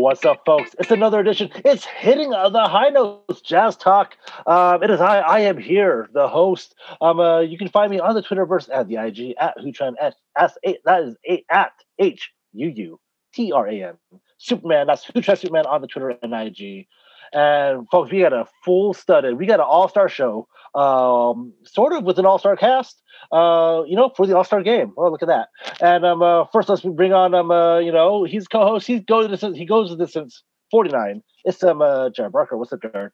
What's up, folks? It's another edition. It's hitting the high notes, Jazz Talk. Um, it is I. I am here, the host. Um, uh, you can find me on the Twitterverse at the IG at Hootran at S eight. That is eight at H U U T R A N. Superman. That's Hootran Superman on the Twitter and IG. And folks, we got a full studded. We got an all star show, um, sort of with an all star cast. Uh, you know, for the all star game. Oh, look at that! And um, uh, first let's bring on um, uh, you know, he's co-host. He's goes to this. He goes to this since forty nine. It's um, uh, Jared Barker. What's up, Jared?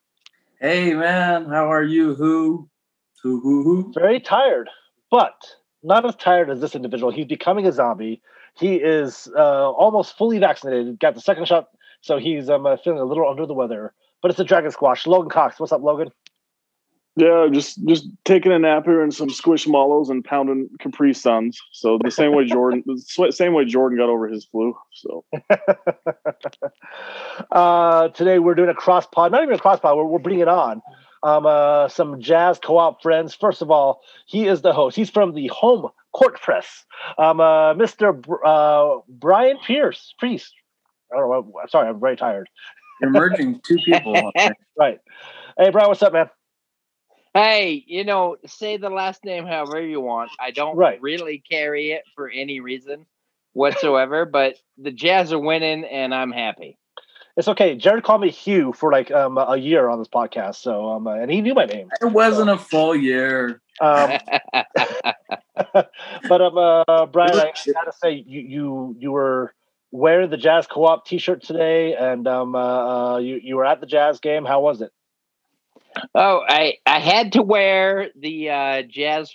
Hey man, how are you? Who? Who? Who? Who? Very tired, but not as tired as this individual. He's becoming a zombie. He is uh, almost fully vaccinated. Got the second shot, so he's um, uh, feeling a little under the weather but it's a dragon squash. Logan Cox, what's up, Logan? Yeah, just just taking a nap here and some squishmallows and pounding Capri Suns. So the same way Jordan, the same way Jordan got over his flu. So uh, today we're doing a cross pod, not even a cross pod. We're, we're bringing it on um, uh, some jazz co-op friends. First of all, he is the host. He's from the home court press, um, uh, Mr. Br- uh, Brian Pierce, priest. I don't know. Sorry, I'm very tired. You're merging two people. right. Hey, Brian, what's up, man? Hey, you know, say the last name however you want. I don't right. really carry it for any reason whatsoever, but the Jazz are winning and I'm happy. It's okay. Jared called me Hugh for like um, a year on this podcast, so um, and he knew my name. It wasn't so. a full year. Um, but um, uh, Brian, I gotta say, you you you were wearing the Jazz Co-op T-shirt today, and um, uh, uh, you you were at the Jazz game. How was it? Oh, I I had to wear the uh, Jazz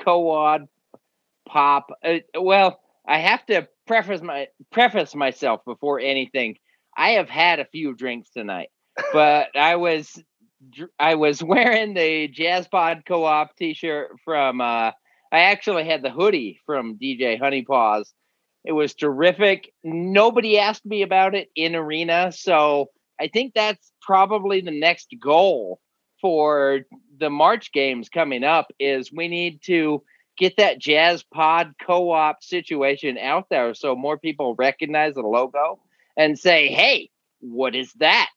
Co-op pop. Uh, well, I have to preface my preface myself before anything. I have had a few drinks tonight, but I was I was wearing the Jazz Pod Co-op T-shirt from. Uh, I actually had the hoodie from DJ Honey Honeypaws it was terrific. Nobody asked me about it in arena, so I think that's probably the next goal for the March games coming up is we need to get that jazz pod co-op situation out there so more people recognize the logo and say, "Hey, what is that?"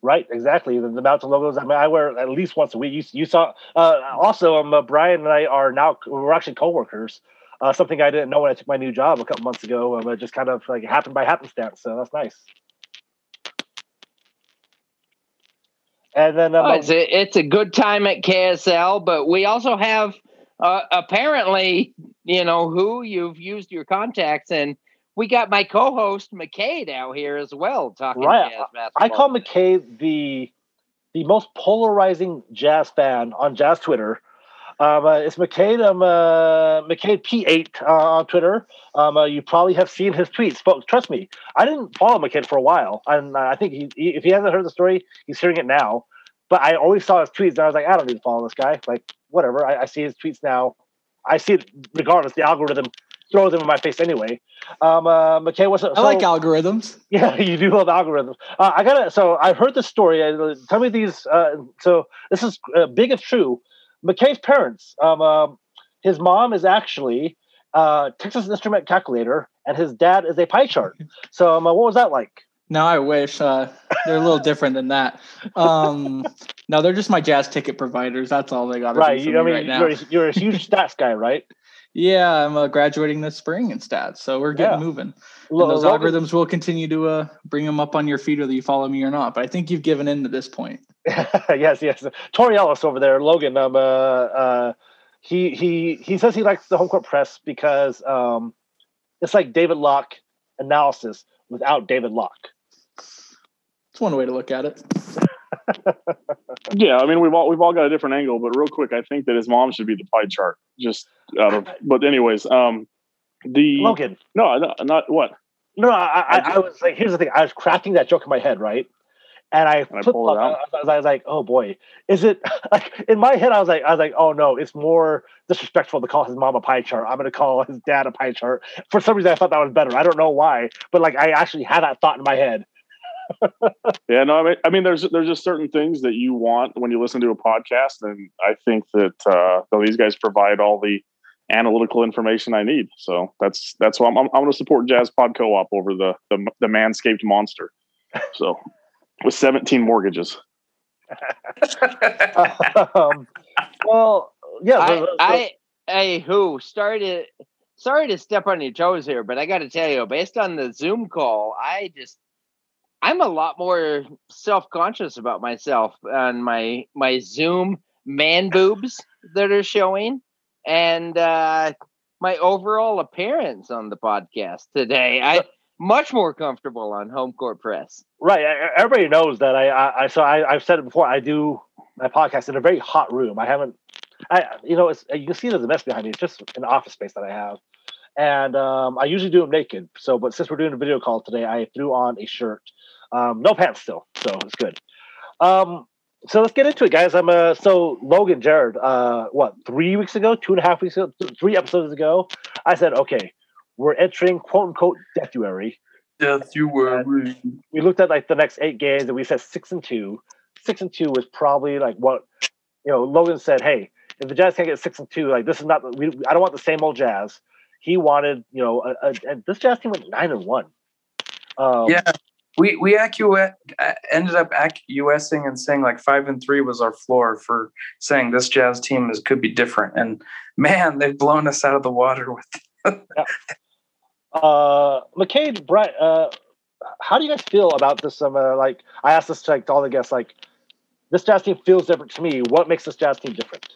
Right, exactly. The, the mountain logos. I mean, I wear at least once a week. You, you saw. Uh, also, um, uh, Brian and I are now we're actually coworkers uh, something I didn't know when I took my new job a couple months ago. Um, it just kind of like happened by happenstance. So that's nice. And then um, oh, it's, a, it's a good time at KSL, but we also have uh, apparently, you know, who you've used your contacts and we got my co-host McCade out here as well talking right. jazz basketball. I call McCade the the most polarizing jazz fan on jazz Twitter um, uh, it's McCade, um, uh, McCade P8 uh, on Twitter. Um, uh, you probably have seen his tweets. Folks, trust me, I didn't follow McCade for a while. And uh, I think he, he, if he hasn't heard the story, he's hearing it now. But I always saw his tweets and I was like, I don't need to follow this guy. Like, whatever. I, I see his tweets now. I see it regardless. The algorithm throws them in my face anyway. Um, uh, McKay, what's up? I so, like algorithms. Yeah, you do love algorithms. Uh, I gotta. So I've heard the story. Uh, tell me these. Uh, so this is uh, big if true. McKay's parents. Um, um, his mom is actually uh, Texas Instrument Calculator, and his dad is a pie chart. So, um, uh, what was that like? No, I wish uh, they're a little different than that. Um, no, they're just my jazz ticket providers. That's all they got. Right. You, I mean, right you're, you're, a huge stats guy, right? Yeah, I'm uh, graduating this spring in stats, so we're getting yeah. moving. And those algorithms will continue to uh, bring them up on your feed whether you follow me or not. But I think you've given in to this point. yes, yes. Tori Ellis over there, Logan. Um, uh, uh, he he he says he likes the home court press because um, it's like David Locke analysis without David Locke. It's one way to look at it. yeah, I mean we've all we've all got a different angle, but real quick, I think that his mom should be the pie chart. Just out of, but anyways, um, the Logan. No, not, not what. No, I, I, I was like, here's the thing. I was crafting that joke in my head, right? and I, and I, pulled it out. I, was, I was like, oh boy, is it like in my head? I was like, I was like, oh no, it's more disrespectful to call his mom a pie chart. I'm going to call his dad a pie chart. For some reason, I thought that was better. I don't know why, but like I actually had that thought in my head. yeah, no, I mean, I mean, there's there's just certain things that you want when you listen to a podcast, and I think that uh, these guys provide all the analytical information I need. So that's that's why I'm, I'm, I'm going to support Jazz Pod Co-op over the, the the Manscaped monster. So with 17 mortgages. um, well, yeah. I, I, I, who started. Sorry to step on your toes here, but I got to tell you, based on the Zoom call, I just I'm a lot more self conscious about myself and my my Zoom man boobs that are showing, and uh, my overall appearance on the podcast today. I much more comfortable on home court press. Right. Everybody knows that I, I, I so I, I've said it before. I do my podcast in a very hot room. I haven't, I, you know, it's, you can see there's a mess behind me. It's just an office space that I have. And um, I usually do them naked. So, but since we're doing a video call today, I threw on a shirt. Um, no pants still. So it's good. Um, so let's get into it, guys. I'm uh so Logan Jared, uh what, three weeks ago, two and a half weeks ago, three episodes ago, I said, okay, we're entering quote unquote Deathuary. Deathuary. We looked at like the next eight games and we said six and two. Six and two was probably like what you know. Logan said, "Hey, if the Jazz can't get six and two, like this is not. We, I don't want the same old Jazz." He wanted, you know, a, a, this Jazz team went nine and one. Um, yeah, we we accu- ended up acquiescing and saying like five and three was our floor for saying this Jazz team is could be different. And man, they've blown us out of the water with. yeah. Uh, McCade, Brett, uh, how do you guys feel about this? Um, uh, like, I asked this to like, all the guests, like, this Jazz team feels different to me. What makes this Jazz team different?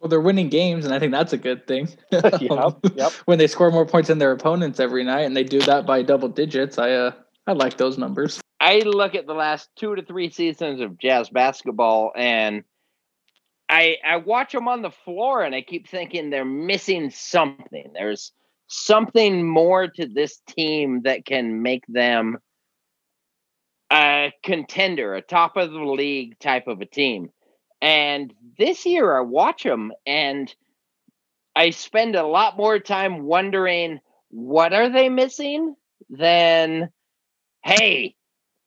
Well, they're winning games, and I think that's a good thing. yep, yep. when they score more points than their opponents every night, and they do that by double digits, I uh, I like those numbers. I look at the last two to three seasons of Jazz basketball, and I I watch them on the floor, and I keep thinking they're missing something. There's something more to this team that can make them a contender, a top of the league type of a team. And this year I watch them and I spend a lot more time wondering what are they missing than hey,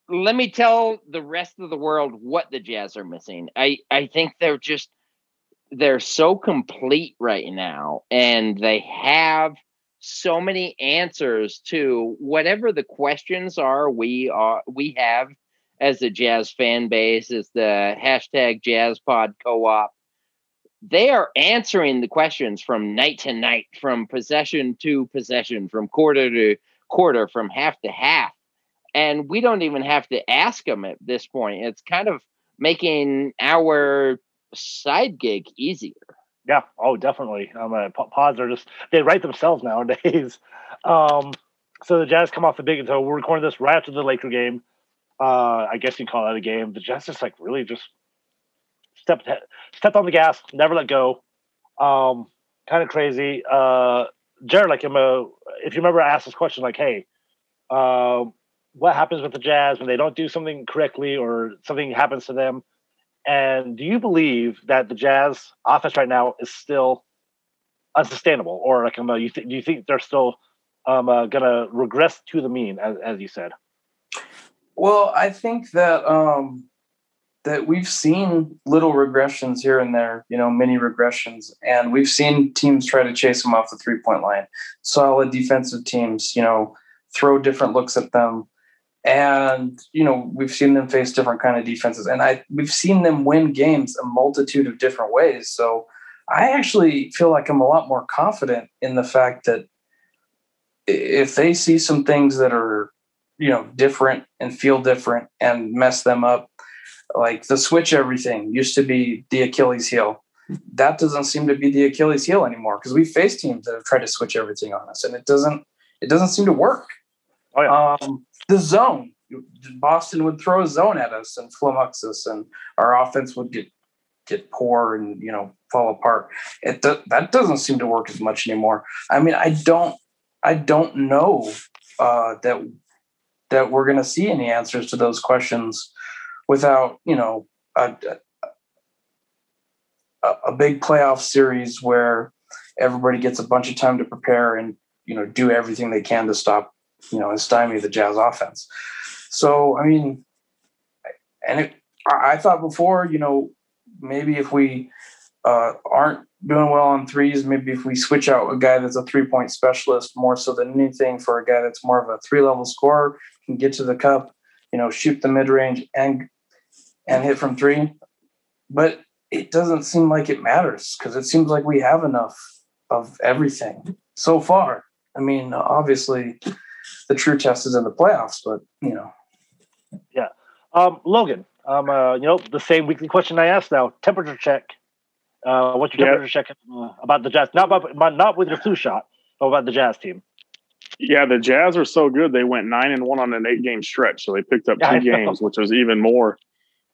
let me tell the rest of the world what the Jazz are missing. I I think they're just they're so complete right now and they have so many answers to whatever the questions are we are we have as the jazz fan base as the hashtag jazzpod co-op they are answering the questions from night to night from possession to possession from quarter to quarter from half to half and we don't even have to ask them at this point it's kind of making our side gig easier yeah. Oh, definitely. Um, uh, pods are just they write themselves nowadays. Um, so the Jazz come off the big. So we're recording this right after the Laker game. Uh, I guess you call that a game. The Jazz just like really just stepped stepped on the gas, never let go. Um, kind of crazy. Uh, Jared, like I'm a, if you remember, I asked this question like, "Hey, uh, what happens with the Jazz when they don't do something correctly or something happens to them?" And do you believe that the Jazz offense right now is still unsustainable, or like, um, you th- do you think they're still um, uh, going to regress to the mean, as, as you said? Well, I think that um, that we've seen little regressions here and there, you know, mini regressions, and we've seen teams try to chase them off the three point line. Solid defensive teams, you know, throw different looks at them and you know we've seen them face different kind of defenses and i we've seen them win games a multitude of different ways so i actually feel like i'm a lot more confident in the fact that if they see some things that are you know different and feel different and mess them up like the switch everything used to be the achilles heel that doesn't seem to be the achilles heel anymore because we face teams that have tried to switch everything on us and it doesn't it doesn't seem to work oh, yeah. um, the zone. Boston would throw a zone at us and flummox us, and our offense would get get poor and you know fall apart. It do, that doesn't seem to work as much anymore. I mean, I don't I don't know uh, that that we're going to see any answers to those questions without you know a, a, a big playoff series where everybody gets a bunch of time to prepare and you know do everything they can to stop you know, and stymie the Jazz offense. So, I mean, and it, I thought before, you know, maybe if we uh, aren't doing well on threes. Maybe if we switch out a guy that's a three point specialist more so than anything for a guy that's more of a three level scorer, can get to the cup, you know, shoot the mid range and and hit from three. But it doesn't seem like it matters because it seems like we have enough of everything so far. I mean, obviously, the true test is in the playoffs, but you know. Yeah, um, Logan. Um, uh, you know, the same weekly question I asked now. Temperature check. Uh, what's your temperature check uh, about the Jazz? Not about, not with your flu shot, but about the Jazz team. Yeah, the Jazz are so good. They went nine and one on an eight game stretch, so they picked up two games, which was even more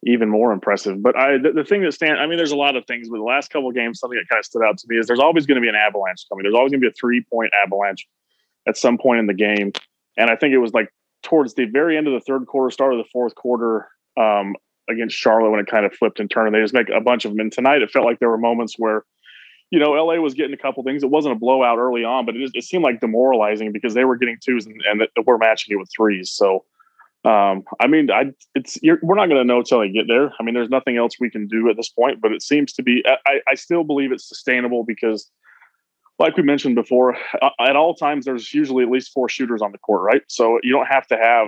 even more impressive. But I, the, the thing that stand, I mean, there's a lot of things, but the last couple games, something that kind of stood out to me is there's always going to be an avalanche coming. There's always going to be a three point avalanche at some point in the game. And I think it was like towards the very end of the third quarter, start of the fourth quarter um, against Charlotte when it kind of flipped and turned. And they just make a bunch of them. And tonight it felt like there were moments where, you know, LA was getting a couple things. It wasn't a blowout early on, but it, it seemed like demoralizing because they were getting twos and, and we're matching it with threes. So, um, I mean, I it's we're not going to know until they get there. I mean, there's nothing else we can do at this point, but it seems to be. I, I still believe it's sustainable because, like we mentioned before, at all times there's usually at least four shooters on the court, right? So you don't have to have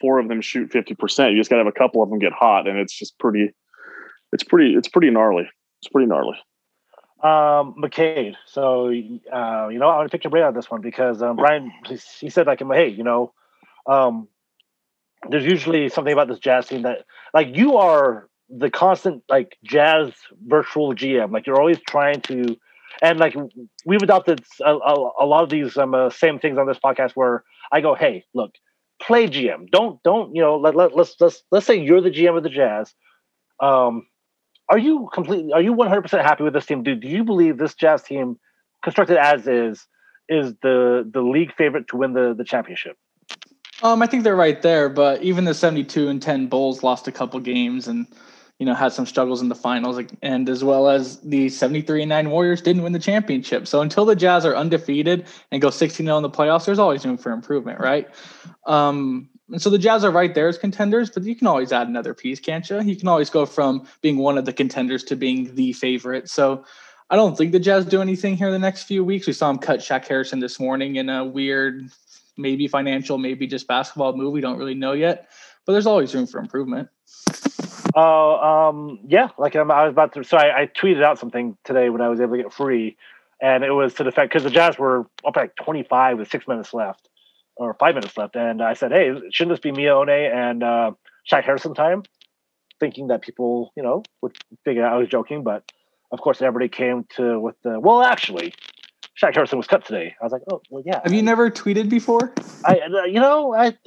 four of them shoot fifty percent. You just got to have a couple of them get hot, and it's just pretty. It's pretty. It's pretty gnarly. It's pretty gnarly. Um, McCade. So, uh, you know, I to pick your brain on this one because um, Brian, he said like, hey, you know, um, there's usually something about this jazz scene that like you are the constant like jazz virtual GM. Like you're always trying to, and like we've adopted a, a, a lot of these um, uh, same things on this podcast where I go, hey, look, play GM. Don't don't you know? Let, let let's let's let's say you're the GM of the Jazz. Um, are you completely? Are you 100 percent happy with this team? Do do you believe this Jazz team, constructed as is, is the the league favorite to win the the championship? Um, I think they're right there, but even the 72 and 10 Bulls lost a couple games and you know had some struggles in the finals and as well as the 73 and 9 Warriors didn't win the championship. So until the Jazz are undefeated and go 16-0 in the playoffs, there's always room for improvement, right? Um, and so the Jazz are right there as contenders, but you can always add another piece, can't you? You can always go from being one of the contenders to being the favorite. So I don't think the Jazz do anything here in the next few weeks. We saw him cut Shaq Harrison this morning in a weird maybe financial, maybe just basketball move. We don't really know yet, but there's always room for improvement. Oh, uh, um, yeah. Like I'm, i was about to. So I, I, tweeted out something today when I was able to get free, and it was to the fact because the Jazz were up like 25 with six minutes left, or five minutes left, and I said, "Hey, shouldn't this be Miye Oni and uh, Shaq Harrison time?" Thinking that people, you know, would figure out I was joking, but of course, everybody came to with the well, actually, Shaq Harrison was cut today. I was like, oh, well, yeah. Have you never tweeted before? I, uh, you know, I,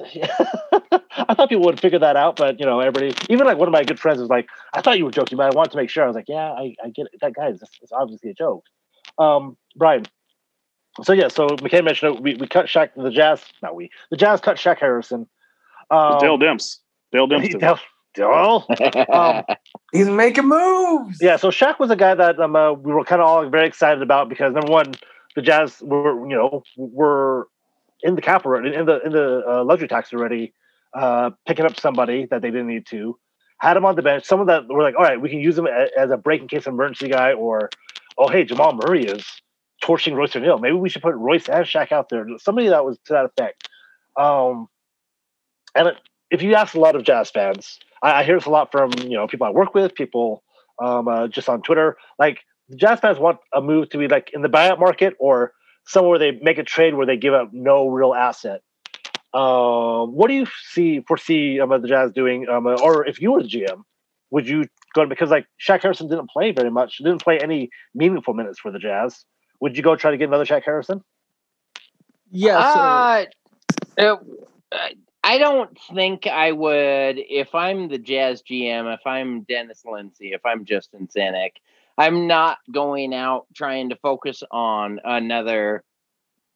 I thought people would figure that out, but you know, everybody, even like one of my good friends was like, I thought you were joking, but I wanted to make sure. I was like, yeah, I, I get it. That guy is it's obviously a joke. Um, Brian. So yeah, so McKay mentioned it. We, we cut Shaq, the Jazz, not we, the Jazz cut Shaq Harrison. Um, Dale Demps. Dale Demps. Dale, Dale. Um, He's making moves. Yeah, so Shaq was a guy that um, uh, we were kind of all very excited about because number one, the Jazz were you know were in the cap already, in the in the uh, luxury tax already, uh, picking up somebody that they didn't need to, had him on the bench. Someone that were like, all right, we can use him as a break in case emergency guy, or oh hey, Jamal Murray is torching Royce O'Neale. Maybe we should put Royce and Shaq out there. Somebody that was to that effect. Um, and if you ask a lot of Jazz fans, I, I hear this a lot from you know people I work with, people um, uh, just on Twitter. Like Jazz fans want a move to be like in the buyout market or somewhere they make a trade where they give up no real asset. Um, what do you see foresee um, the Jazz doing? Um, uh, or if you were the GM, would you go because like Shaq Harrison didn't play very much, didn't play any meaningful minutes for the Jazz. Would you go try to get another Shaq Harrison? Yes. Uh, I don't think I would if I'm the Jazz GM, if I'm Dennis Lindsey, if I'm Justin Zanik. I'm not going out trying to focus on another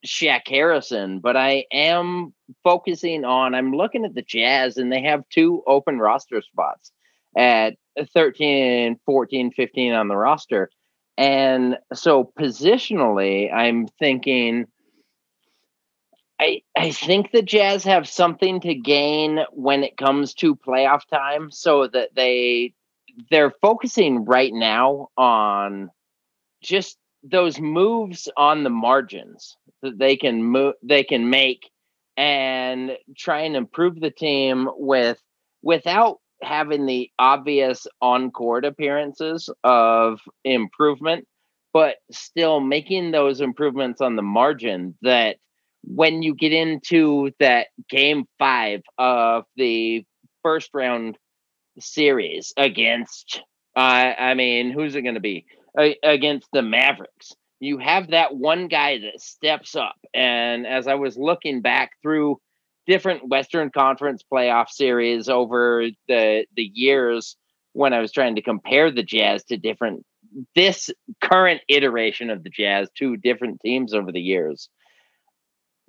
Shaq Harrison, but I am focusing on I'm looking at the Jazz and they have two open roster spots at 13, 14, 15 on the roster. And so positionally, I'm thinking I I think the Jazz have something to gain when it comes to playoff time so that they they're focusing right now on just those moves on the margins that they can move they can make and try and improve the team with without having the obvious on court appearances of improvement but still making those improvements on the margin that when you get into that game 5 of the first round series against uh, I mean who's it going to be against the Mavericks. You have that one guy that steps up. And as I was looking back through different Western Conference playoff series over the the years when I was trying to compare the Jazz to different this current iteration of the Jazz to different teams over the years.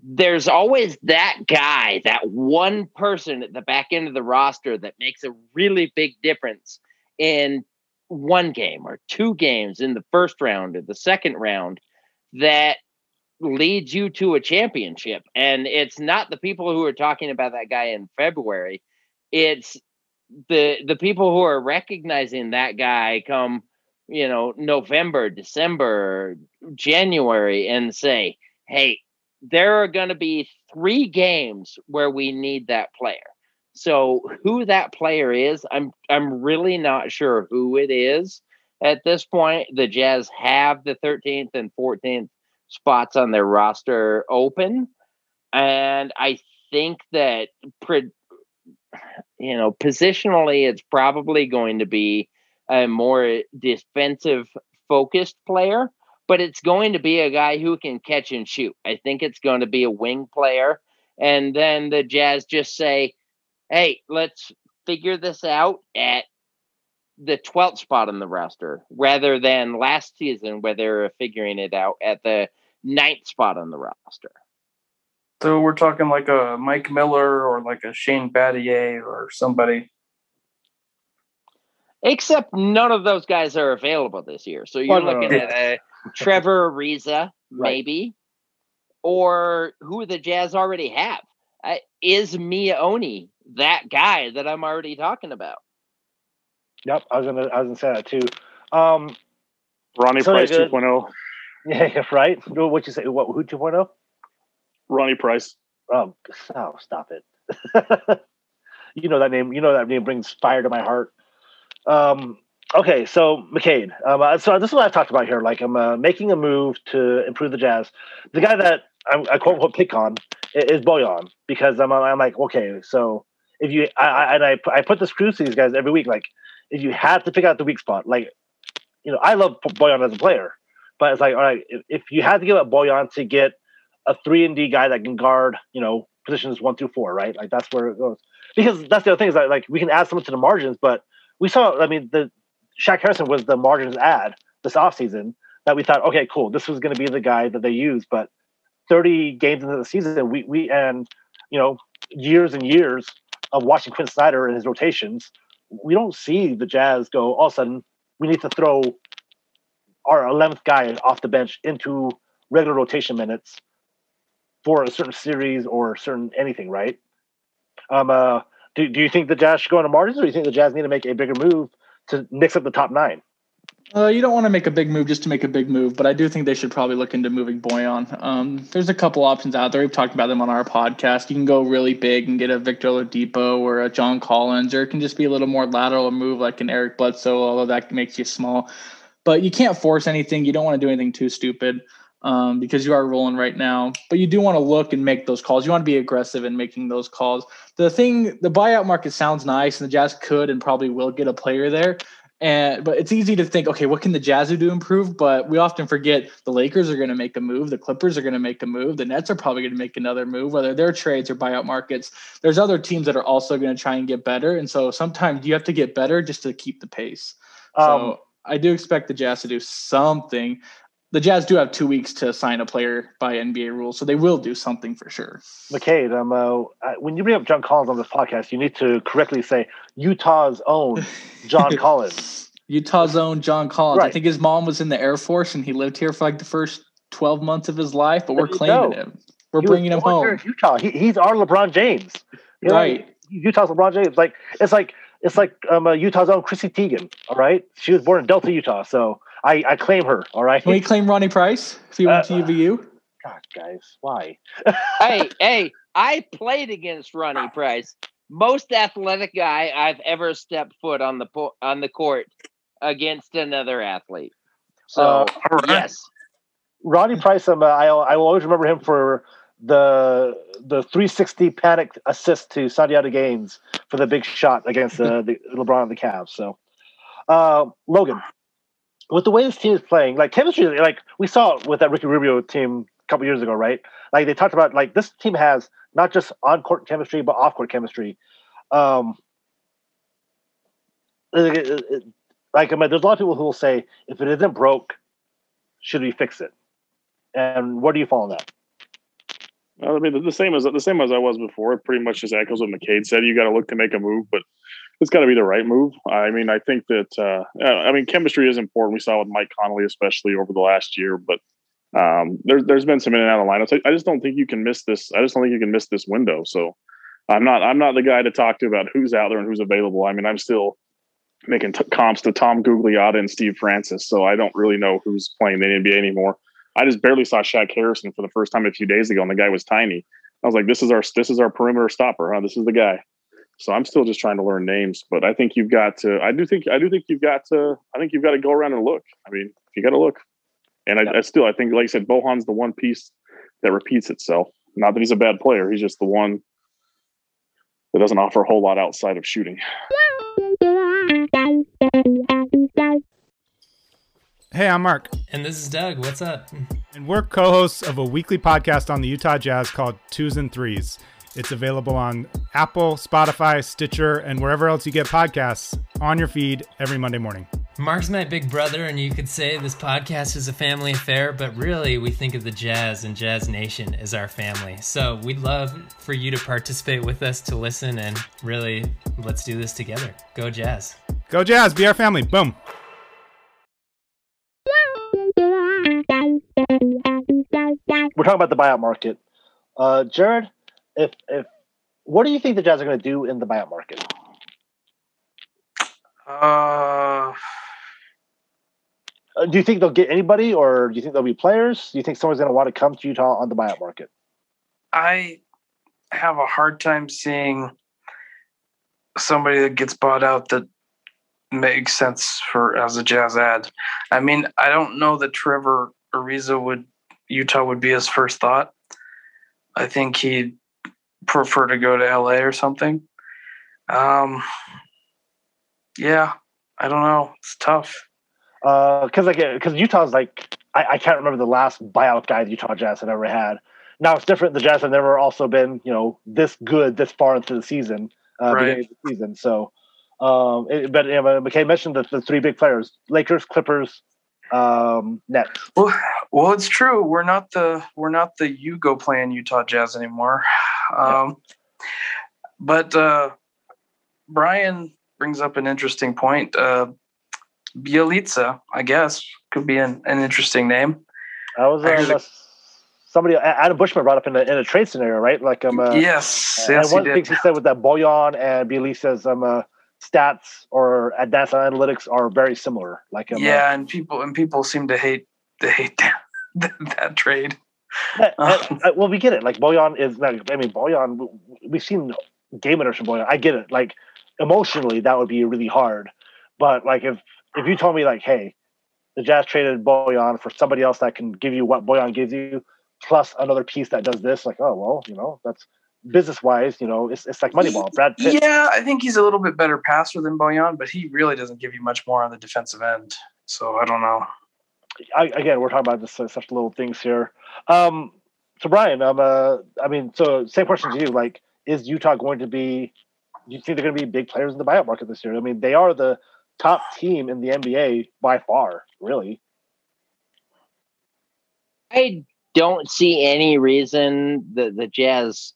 There's always that guy, that one person at the back end of the roster that makes a really big difference in one game or two games in the first round or the second round that leads you to a championship. And it's not the people who are talking about that guy in February. It's the the people who are recognizing that guy come, you know, November, December, January and say, "Hey, there are going to be 3 games where we need that player." So who that player is, I'm I'm really not sure who it is at this point. The Jazz have the 13th and 14th spots on their roster open, and I think that you know positionally it's probably going to be a more defensive focused player, but it's going to be a guy who can catch and shoot. I think it's going to be a wing player, and then the Jazz just say hey, let's figure this out at the 12th spot on the roster rather than last season where they were figuring it out at the ninth spot on the roster. So we're talking like a Mike Miller or like a Shane Battier or somebody. Except none of those guys are available this year. So you're looking at a Trevor Ariza, maybe, right. or who the Jazz already have. Uh, is Miye Oni that guy that I'm already talking about. Yep, I was gonna I was gonna say that too. Um, Ronnie so Price 2.0. Yeah, yeah, right. What you say? What who 2.0? Ronnie Price. Oh, oh, stop it. you know that name. You know that name brings fire to my heart. Um, okay, so McCade. Um, uh, so this is what I've talked about here. Like I'm uh, making a move to improve the Jazz. The guy that I'm, I quote unquote pick on is Bojan because I'm I'm like okay, so if you I, I and I I put the screws to these guys every week. Like if you had to pick out the weak spot, like you know, I love Bojan as a player, but it's like all right, if, if you had to give up Bojan to get a three and D guy that can guard, you know, positions one through four, right? Like that's where it goes. Because that's the other thing is that like we can add someone to the margins, but we saw. I mean, the Shaq Harrison was the margins ad this offseason that we thought, okay, cool, this was going to be the guy that they use, but 30 games into the season, we we and you know years and years of watching Quin Snyder and his rotations, we don't see the Jazz go all of a sudden. We need to throw our 11th guy off the bench into regular rotation minutes for a certain series or certain anything, right? Um, uh, do, do you think the Jazz should go on margins, or do you think the Jazz need to make a bigger move to mix up the top nine? Uh, you don't want to make a big move just to make a big move, but I do think they should probably look into moving Bojan. Um, there's a couple options out there. We've talked about them on our podcast. You can go really big and get a Victor Oladipo or a John Collins, or it can just be a little more lateral move like an Eric Bledsoe, although that makes you small. But you can't force anything. You don't want to do anything too stupid um, because you are rolling right now. But you do want to look and make those calls. You want to be aggressive in making those calls. The thing, the buyout market sounds nice, and the Jazz could and probably will get a player there. And but it's easy to think, okay, what can the Jazz do to improve? But we often forget the Lakers are going to make a move, the Clippers are going to make a move, the Nets are probably going to make another move, whether they're trades or buyout markets. There's other teams that are also going to try and get better, and so sometimes you have to get better just to keep the pace. Um, so I do expect the Jazz to do something the Jazz do have two weeks to sign a player by NBA rules, so they will do something for sure. McCade, um, uh, when you bring up John Collins on this podcast, you need to correctly say Utah's own John Collins. Utah's own John Collins. Right. I think his mom was in the Air Force and he lived here for like the first 12 months of his life, but we're claiming him. We're he bringing him home. Utah. He, he's our LeBron James. You know, right. Utah's LeBron James. Like, it's like, it's like um, uh, Utah's own Chrissy Teigen. All right, she was born in Delta, Utah, so I, I claim her. All right. Can we claim Ronnie Price if he went uh, to UVU? God, guys, why? hey, hey, I played against Ronnie Price, most athletic guy I've ever stepped foot on the po- on the court against another athlete. So uh, right. yes, Ronnie Price. Um, I I will always remember him for the the 360 panic assist to Sundiata Gaines for the big shot against the, the LeBron and the Cavs. So, uh, Logan, with the way this team is playing, like chemistry, like we saw with that Ricky Rubio team a couple years ago, right? Like they talked about, like this team has not just on court chemistry but off court chemistry. Um, like I mean, there's a lot of people who will say, if it isn't broke, should we fix it? And where do you fall on that? I mean, the same as the same as I was before. Pretty much just echoes what McCade said. You got to look to make a move, but it's got to be the right move. I mean, I think that uh, I mean chemistry is important. We saw with Mike Conley, especially over the last year, but um, there's there's been some in and out of lineups. I, I just don't think you can miss this. I just don't think you can miss this window. So I'm not I'm not the guy to talk to about who's out there and who's available. I mean, I'm still making t- comps to Tom Gugliotta and Steve Francis, so I don't really know who's playing the NBA anymore. I just barely saw Shaq Harrison for the first time a few days ago, and the guy was tiny. I was like, "This is our this is our perimeter stopper, huh? This is the guy." So I'm still just trying to learn names, but I think you've got to. I do think I do think you've got to. I think you've got to go around and look. I mean, you got to look, and I, I still I think, like I said, Bojan's the one piece that repeats itself. Not that he's a bad player; he's just the one that doesn't offer a whole lot outside of shooting. Hey, I'm Mark. And this is Doug. What's up? And we're co hosts of a weekly podcast on the Utah Jazz called Twos and Threes. It's available on Apple, Spotify, Stitcher, and wherever else you get podcasts on your feed every Monday morning. Mark's my big brother, and you could say this podcast is a family affair, but really, we think of the Jazz and Jazz Nation as our family. So we'd love for you to participate with us to listen, and really, let's do this together. Go Jazz. Go Jazz. Be our family. Boom. we're talking about the buyout market. Uh, Jared, if if what do you think the Jazz are going to do in the buyout market? Uh, uh, do you think they'll get anybody, or do you think there'll be players? Do you think someone's going to want to come to Utah on the buyout market? I have a hard time seeing somebody that gets bought out that makes sense for as a Jazz ad. I mean, I don't know that Trevor Ariza would Utah would be his first thought. I think he'd prefer to go to LA or something. Um, yeah, I don't know. It's tough. Because uh, like because Utah's like I, I can't remember the last buyout guy the Utah Jazz have ever had. Now it's different. The Jazz have never also been you know this good this far into the season, uh, right. beginning of the season. So, um, it, but you know, McKay mentioned the, the three big players: Lakers, Clippers, um, Nets. Well, well, it's true. We're not the we're not the you go playing Utah Jazz anymore. Um, but uh, Brian brings up an interesting point. Uh, Bjelica, I guess, could be an, an interesting name. I was uh, somebody Adam Bushman brought up in a, in a trade scenario, right? Like um, uh, yes, yes, one thing he said with that Bojan and Bjelica's um, uh, stats or advanced analytics are very similar. Like um, yeah, and people and people seem to hate they hate that, that trade. Uh, uh, well, we get it. Like Bojan is. I mean, Bojan. We've seen game winners from Bojan. I get it. Like emotionally, that would be really hard. But like if if you told me like, hey, the Jazz traded Bojan for somebody else that can give you what Bojan gives you, plus another piece that does this, like, oh well, you know, that's business wise, you know, it's, it's like Moneyball. Brad Pitt. Yeah, I think he's a little bit better passer than Bojan, but he really doesn't give you much more on the defensive end. So I don't know. I, again, we're talking about this uh, such little things here. Um, so Brian, um, uh, I mean, so same question to you. Like, is Utah going to be? Do you think they're going to be big players in the buyout market this year? I mean, they are the top team in the NBA by far, really. I don't see any reason that the Jazz,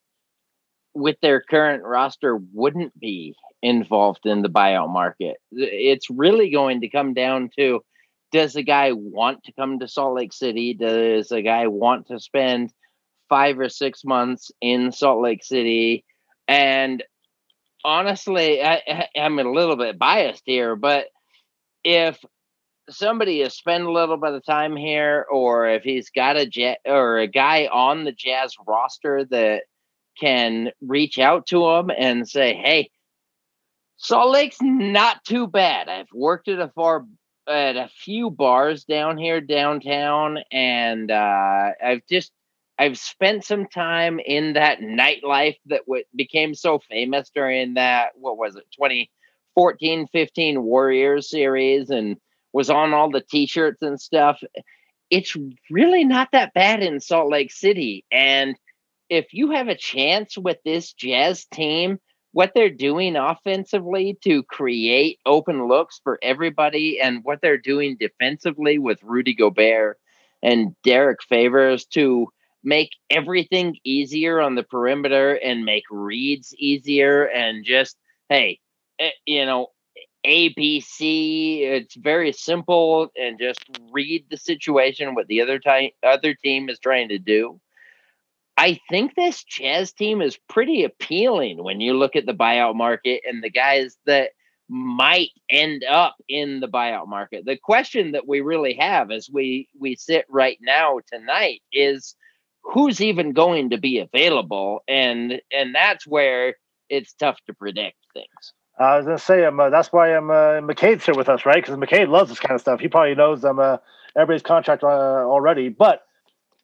with their current roster, wouldn't be involved in the buyout market. It's really going to come down to does a guy want to come to Salt Lake City? Does a guy want to spend five or six months in Salt Lake City? And honestly, I, I'm a little bit biased here, but if somebody has spent a little bit of time here, or if he's got a jet or a guy on the Jazz roster that can reach out to him and say, "Hey, Salt Lake's not too bad. I've worked at a far at a few bars down here downtown, and uh, I've just I've spent some time in that nightlife that w- became so famous during that what was it 2014 15 Warriors series and was on all the t-shirts and stuff. It's really not that bad in Salt Lake City and if you have a chance with this Jazz team what they're doing offensively to create open looks for everybody and what they're doing defensively with Rudy Gobert and Derrick Favors to make everything easier on the perimeter and make reads easier and just hey eh, you know abc it's very simple and just read the situation what the other time other team is trying to do I think this Jazz team is pretty appealing when you look at the buyout market and the guys that might end up in the buyout market. The question that we really have as we we sit right now tonight is who's even going to be available and and that's where it's tough to predict things. I was gonna say, um, uh, that's why I'm uh, McCade's here with us, right? Because McCade loves this kind of stuff. He probably knows um, uh, everybody's contract uh, already. But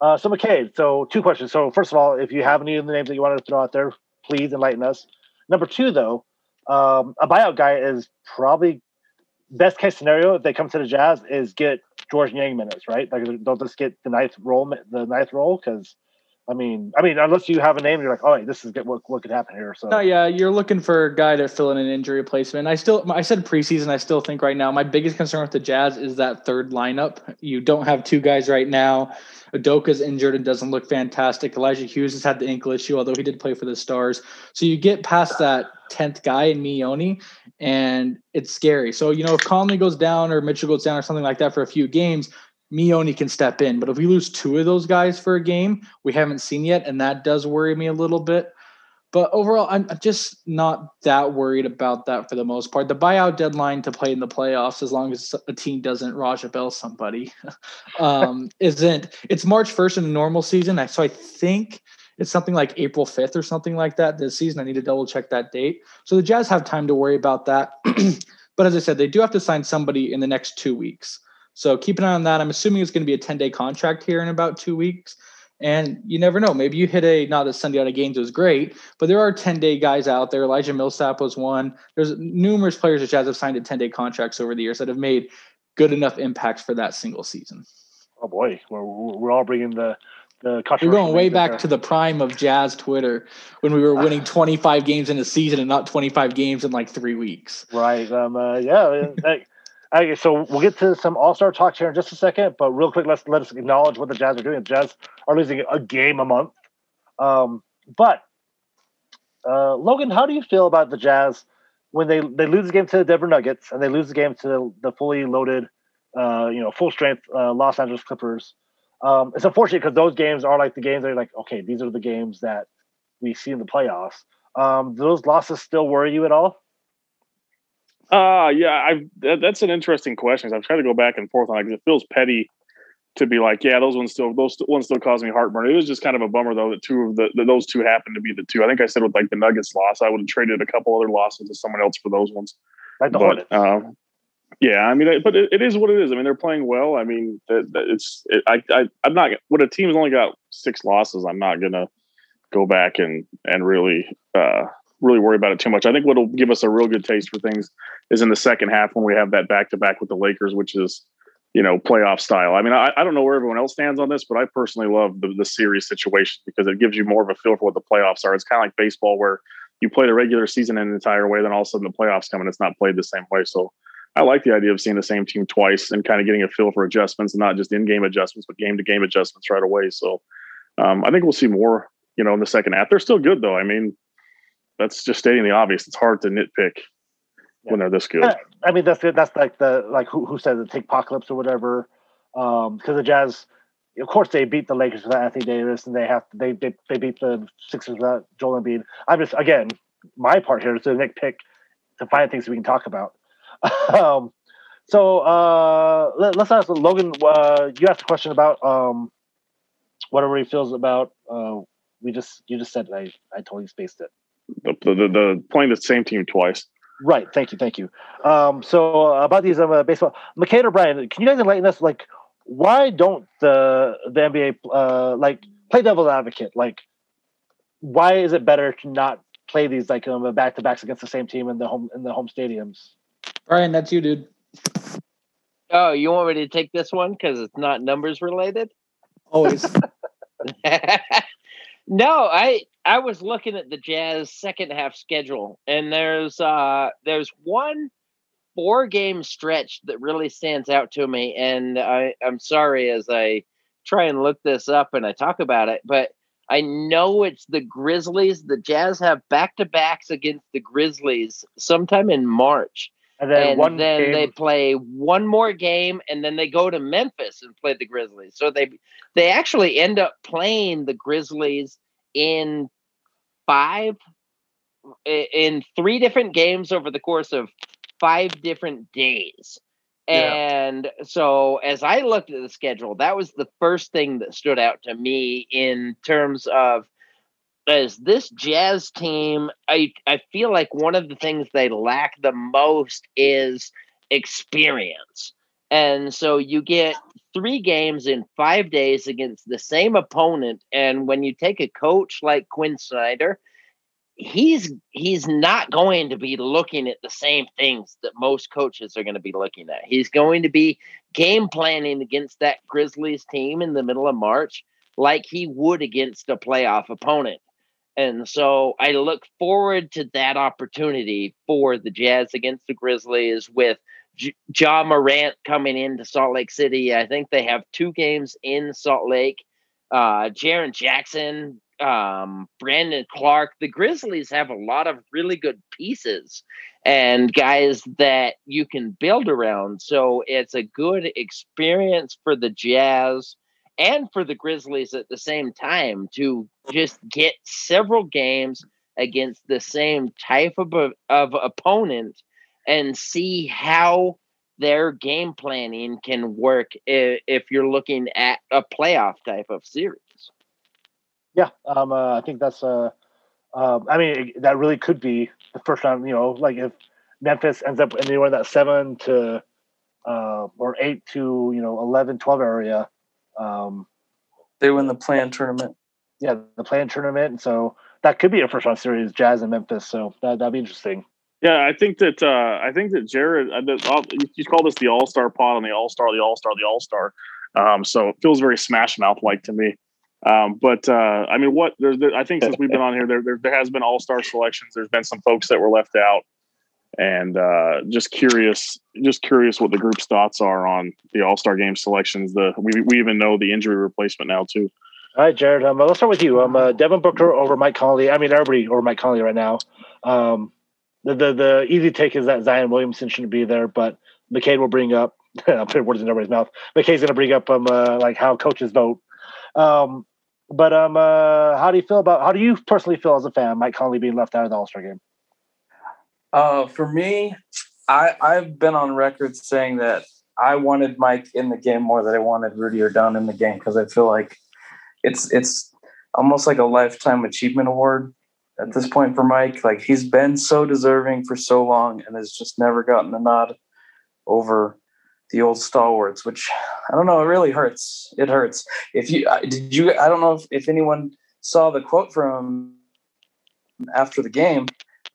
uh, so McCade, so two questions. So first of all, if you have any of the names that you wanted to throw out there, please enlighten us. Number two, though, um, a buyout guy is probably best case scenario if they come to the Jazz is get George Niang minutes, right? Like don't just get the ninth role, the ninth role, because I mean, I mean, unless you have a name, you're like, oh, this is good. What, what could happen here? So, no, yeah, you're looking for a guy to fill in an injury replacement. I still, I said preseason. I still think right now my biggest concern with the Jazz is that third lineup. You don't have two guys right now. Udoka's injured and doesn't look fantastic. Elijah Hughes has had the ankle issue, although he did play for the Stars. So you get past that tenth guy in Miye Oni, and it's scary. So you know, if Conley goes down or Mitchell goes down or something like that for a few games, Miye Oni can step in. But if we lose two of those guys for a game, we haven't seen yet, and that does worry me a little bit. But overall, I'm just not that worried about that for the most part. The buyout deadline to play in the playoffs, as long as a team doesn't Raja Bell somebody, um, isn't. It's March 1st in the normal season. So I think it's something like April 5th or something like that this season. I need to double check that date. So the Jazz have time to worry about that. but as I said, they do have to sign somebody in the next two weeks. So keep an eye on that. I'm assuming it's going to be a 10 day contract here in about two weeks. And you never know. Maybe you hit a not that Sundiata Gaines was great, but there are 10 day guys out there. Elijah Millsap was one. There's numerous players that Jazz have signed at 10 day contracts over the years that have made good enough impacts for that single season. Oh boy, we're, we're all bringing the the We're going way back to the prime of Jazz Twitter when we were winning 25 games in a season and not 25 games in like three weeks. Right. Um. Uh, yeah. Okay, so we'll get to some All Star talk here in just a second, but real quick, let's let us acknowledge what the Jazz are doing. The Jazz are losing a game a month, um, but uh, Logan, how do you feel about the Jazz when they they lose the game to the Denver Nuggets and they lose the game to the, the fully loaded, uh, you know, full strength uh, Los Angeles Clippers? Um, it's unfortunate because those games are like the games that are like, okay, these are the games that we see in the playoffs. Um, those losses still worry you at all? Uh yeah, I that, that's an interesting question. I've tried to go back and forth on it because it feels petty to be like, yeah, those ones still those ones still cause me heartburn. It was just kind of a bummer though that two of the that those two happened to be the two. I think I said with like the Nuggets loss, I would have traded a couple other losses to someone else for those ones. Like the but, um, yeah, I mean, but it, it is what it is. I mean, they're playing well. I mean, it's it, I, I I'm not when a team's only got six losses, I'm not gonna go back and and really uh really worry about it too much. I think what'll give us a real good taste for things is in the second half when we have that back to back with the Lakers, which is you know playoff style. I mean, I, I don't know where everyone else stands on this, but I personally love the, the series situation because it gives you more of a feel for what the playoffs are. It's kind of like baseball where you play the regular season in an entire way, then all of a sudden the playoffs come and it's not played the same way. So I like the idea of seeing the same team twice and kind of getting a feel for adjustments, and not just in-game adjustments, but game-to-game adjustments right away. So um, I think we'll see more, you know, in the second half. They're still good though. I mean, that's just stating the obvious. It's hard to nitpick yeah. when they're this good. I mean, that's that's like the like who who said the take apocalypse or whatever. Um, because the Jazz, of course, they beat the Lakers without Anthony Davis, and they have they they, they beat the Sixers without Joel Embiid. I'm just again my part here is to pick to find things we can talk about. um, so uh, let, us ask Logan. Uh, you asked a question about um, whatever he feels about. Uh, we just you just said I I totally spaced it. The, the, the playing the same team twice. Right. Thank you. Thank you. Um, so uh, about these um, uh, baseball, McCade or Brian, can you guys enlighten us? Like, why don't the the NBA uh, like play devil's advocate? Like, why is it better to not play these like um, back to backs against the same team in the home in the home stadiums? Brian, that's you, dude. Oh, you want me to take this one because it's not numbers related? Always. no, I I was looking at the Jazz second half schedule, and there's uh there's one four game stretch that really stands out to me, and I I'm sorry as I try and look this up and I talk about it, but I know it's the Grizzlies. The Jazz have back to backs against the Grizzlies sometime in March. And then, and then game. they play one more game, and then they go to Memphis and play the Grizzlies. So they they actually end up playing the Grizzlies in five in three different games over the course of five different days. Yeah. And so as I looked at the schedule, that was the first thing that stood out to me in terms of as this jazz team, I I feel like one of the things they lack the most is experience. And so you get three games in five days against the same opponent. And when you take a coach like Quin Snyder, he's he's not going to be looking at the same things that most coaches are going to be looking at. He's going to be game planning against that Grizzlies team in the middle of March like he would against a playoff opponent. And so I look forward to that opportunity for the Jazz against the Grizzlies with Ja Morant coming into Salt Lake City. I think they have two games in Salt Lake. Uh, Jaren Jackson um, Brandon Clarke. The Grizzlies have a lot of really good pieces and guys that you can build around. So it's a good experience for the Jazz and for the Grizzlies at the same time to just get several games against the same type of, of opponent and see how their game planning can work if, if you're looking at a playoff type of series. Yeah, um, uh, I think that's uh, uh, I mean, that really could be the first time. You know, like if Memphis ends up anywhere in that seven to uh, or eight to you know 11, 12 area, um, they win the plan tournament. Yeah, the plan tournament, and so that could be a first round series, Jazz and Memphis. So that that'd be interesting. Yeah, I think that uh, I think that Jared, uh, you call this the All Star pod and the All Star, the All Star, the All Star. Um, so it feels very Smash Mouth like to me. Um, but uh, I mean, what there's, there, I think since we've been on here, there, there, there has been all star selections. There's been some folks that were left out, and uh, just curious, just curious what the group's thoughts are on the all star game selections. The we we even know the injury replacement now too. All right, Jared. Um, let's start with you. Um, uh, Devin Booker over Mike Conley. I mean, everybody over Mike Conley right now. Um, the, the the easy take is that Zion Williamson shouldn't be there, but McCade will bring up. I'll put words in everybody's mouth. McCade's going to bring up um uh, like how coaches vote. Um, but um, uh, how do you feel about? How do you personally feel as a fan, Mike Conley being left out of the All Star game? Uh, for me, I I've been on record saying that I wanted Mike in the game more than I wanted Rudy or Don in the game because I feel like it's it's almost like a lifetime achievement award at this point for Mike. Like he's been so deserving for so long and has just never gotten a nod over the old stalwarts, which I don't know, it really hurts. It hurts. If you did you, I don't know if, if anyone saw the quote from after the game,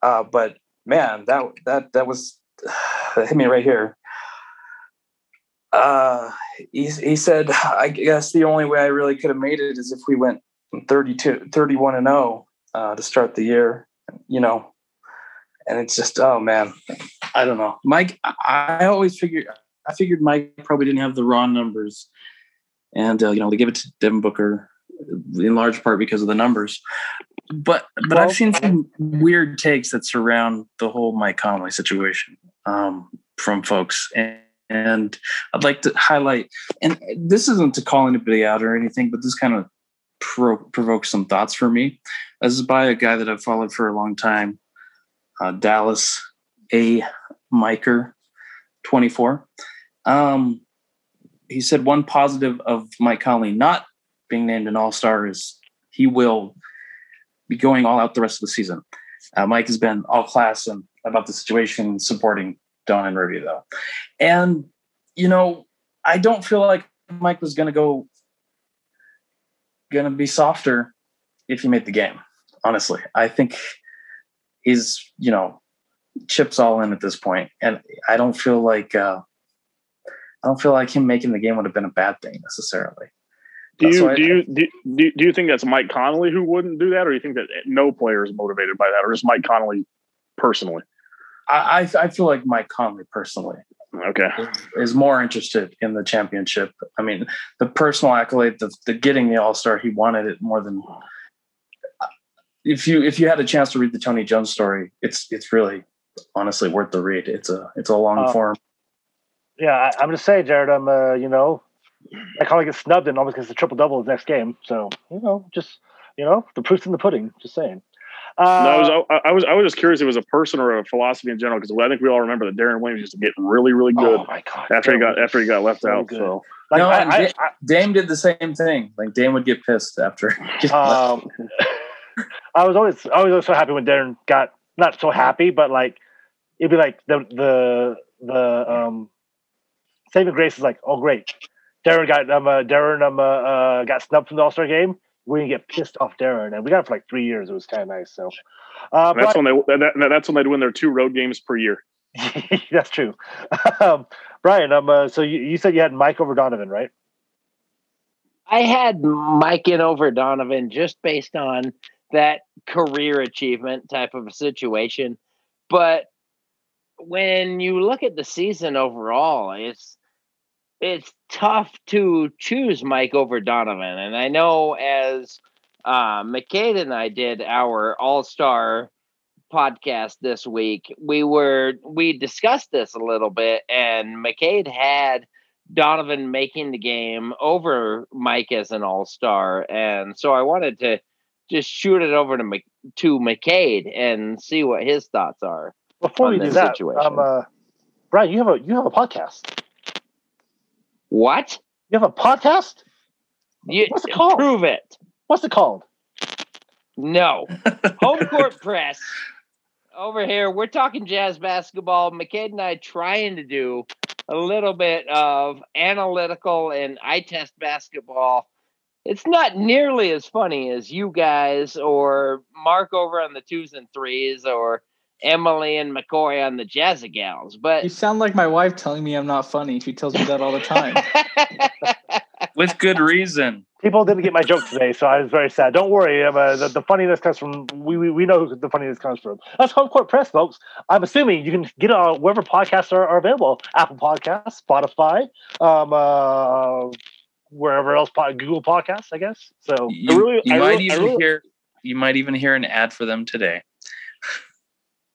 uh, but man, that that that was that hit me right here. Uh, he, he said, I guess the only way I really could have made it is if we went 32, 31 and 0 uh, to start the year, you know. And it's just, oh man, I don't know. Mike, I always figured I figured Mike probably didn't have the raw numbers, and uh, you know they give it to Devin Booker in large part because of the numbers. But but well, I've seen some weird takes that surround the whole Mike Conley situation um, from folks, and, and I'd like to highlight. And this isn't to call anybody out or anything, but this kind of pro- provokes some thoughts for me. This is by a guy that I've followed for a long time. uh, Dallas A. Miker 24. Um, he said one positive of Mike Conley not being named an All Star is he will be going all out the rest of the season. Uh, Mike has been all class and about the situation, supporting Don and Rudy though, and you know I don't feel like Mike was going to go going to be softer if he made the game. Honestly, I think he's you know chips all in at this point, and I don't feel like uh, I don't feel like him making the game would have been a bad thing necessarily. Do you, do, you, do you do you think that's Mike Conley who wouldn't do that, or do you think that no player is motivated by that, or just Mike Conley personally? I I feel like Mike Conley personally okay is, more interested in the championship. I mean, the personal accolade, the, the getting the All Star, he wanted it more than. If you if you had a chance to read the Tony Jones story, it's it's really honestly worth the read. It's a it's a long uh, form. Yeah, I, am just saying, Jared. I'm uh, you know, I kind of get snubbed and almost gets a triple double the next game. So you know, just you know, the proof's in the pudding. Just saying. Uh, no, I was I, I, was I was just curious if it was a person or a philosophy in general because I think we all remember that Deron Williams used to get really really good. Oh my god! After he got after he got left so out, good. so. Like, no, I, I, Dame did the same thing. Like Dame would get pissed after. um, I was always I was always so happy when Deron got not so happy, but like it'd be like the the the um saving grace is like, oh great, Darren got um uh, Deron um uh, uh, got snubbed from the All Star game. We're gonna get pissed off Deron, and we got it for like three years. It was kind of nice. So uh, that's when they that, that's when they'd win their two road games per year. that's true. um, Brian, um, uh, so you, you said you had Mike over Donovan, right? I had Mike in over Donovan just based on that career achievement type of a situation. But when you look at the season overall, it's it's tough to choose Mike over Donovan. And I know as uh, McCade and I did our All Star podcast this week, we were we discussed this a little bit, and McCade had Donovan making the game over Mike as an All Star, and so I wanted to just shoot it over to Mc, to McCade and see what his thoughts are. Before we do that, um, uh, Brian, you have a you have a podcast. What? You have a podcast? You, What's it called? Prove it. What's it called? No. Home court press. Over here, we're talking jazz basketball. McCade and I trying to do a little bit of analytical and eye test basketball. It's not nearly as funny as you guys or Mark over on the twos and threes or Emily and McCoy on the Jazzy Gals. But you sound like my wife telling me I'm not funny. She tells me that all the time. With good reason. People didn't get my joke today, so I was very sad. Don't worry, uh, the, the funniness comes from we, we, we know who the funniness comes from. That's home court press, folks. I'm assuming you can get it on wherever podcasts are, are available: Apple Podcasts, Spotify, um, uh, wherever else, Google Podcasts, I guess. So you, really, you might really, even really, hear you might even hear an ad for them today.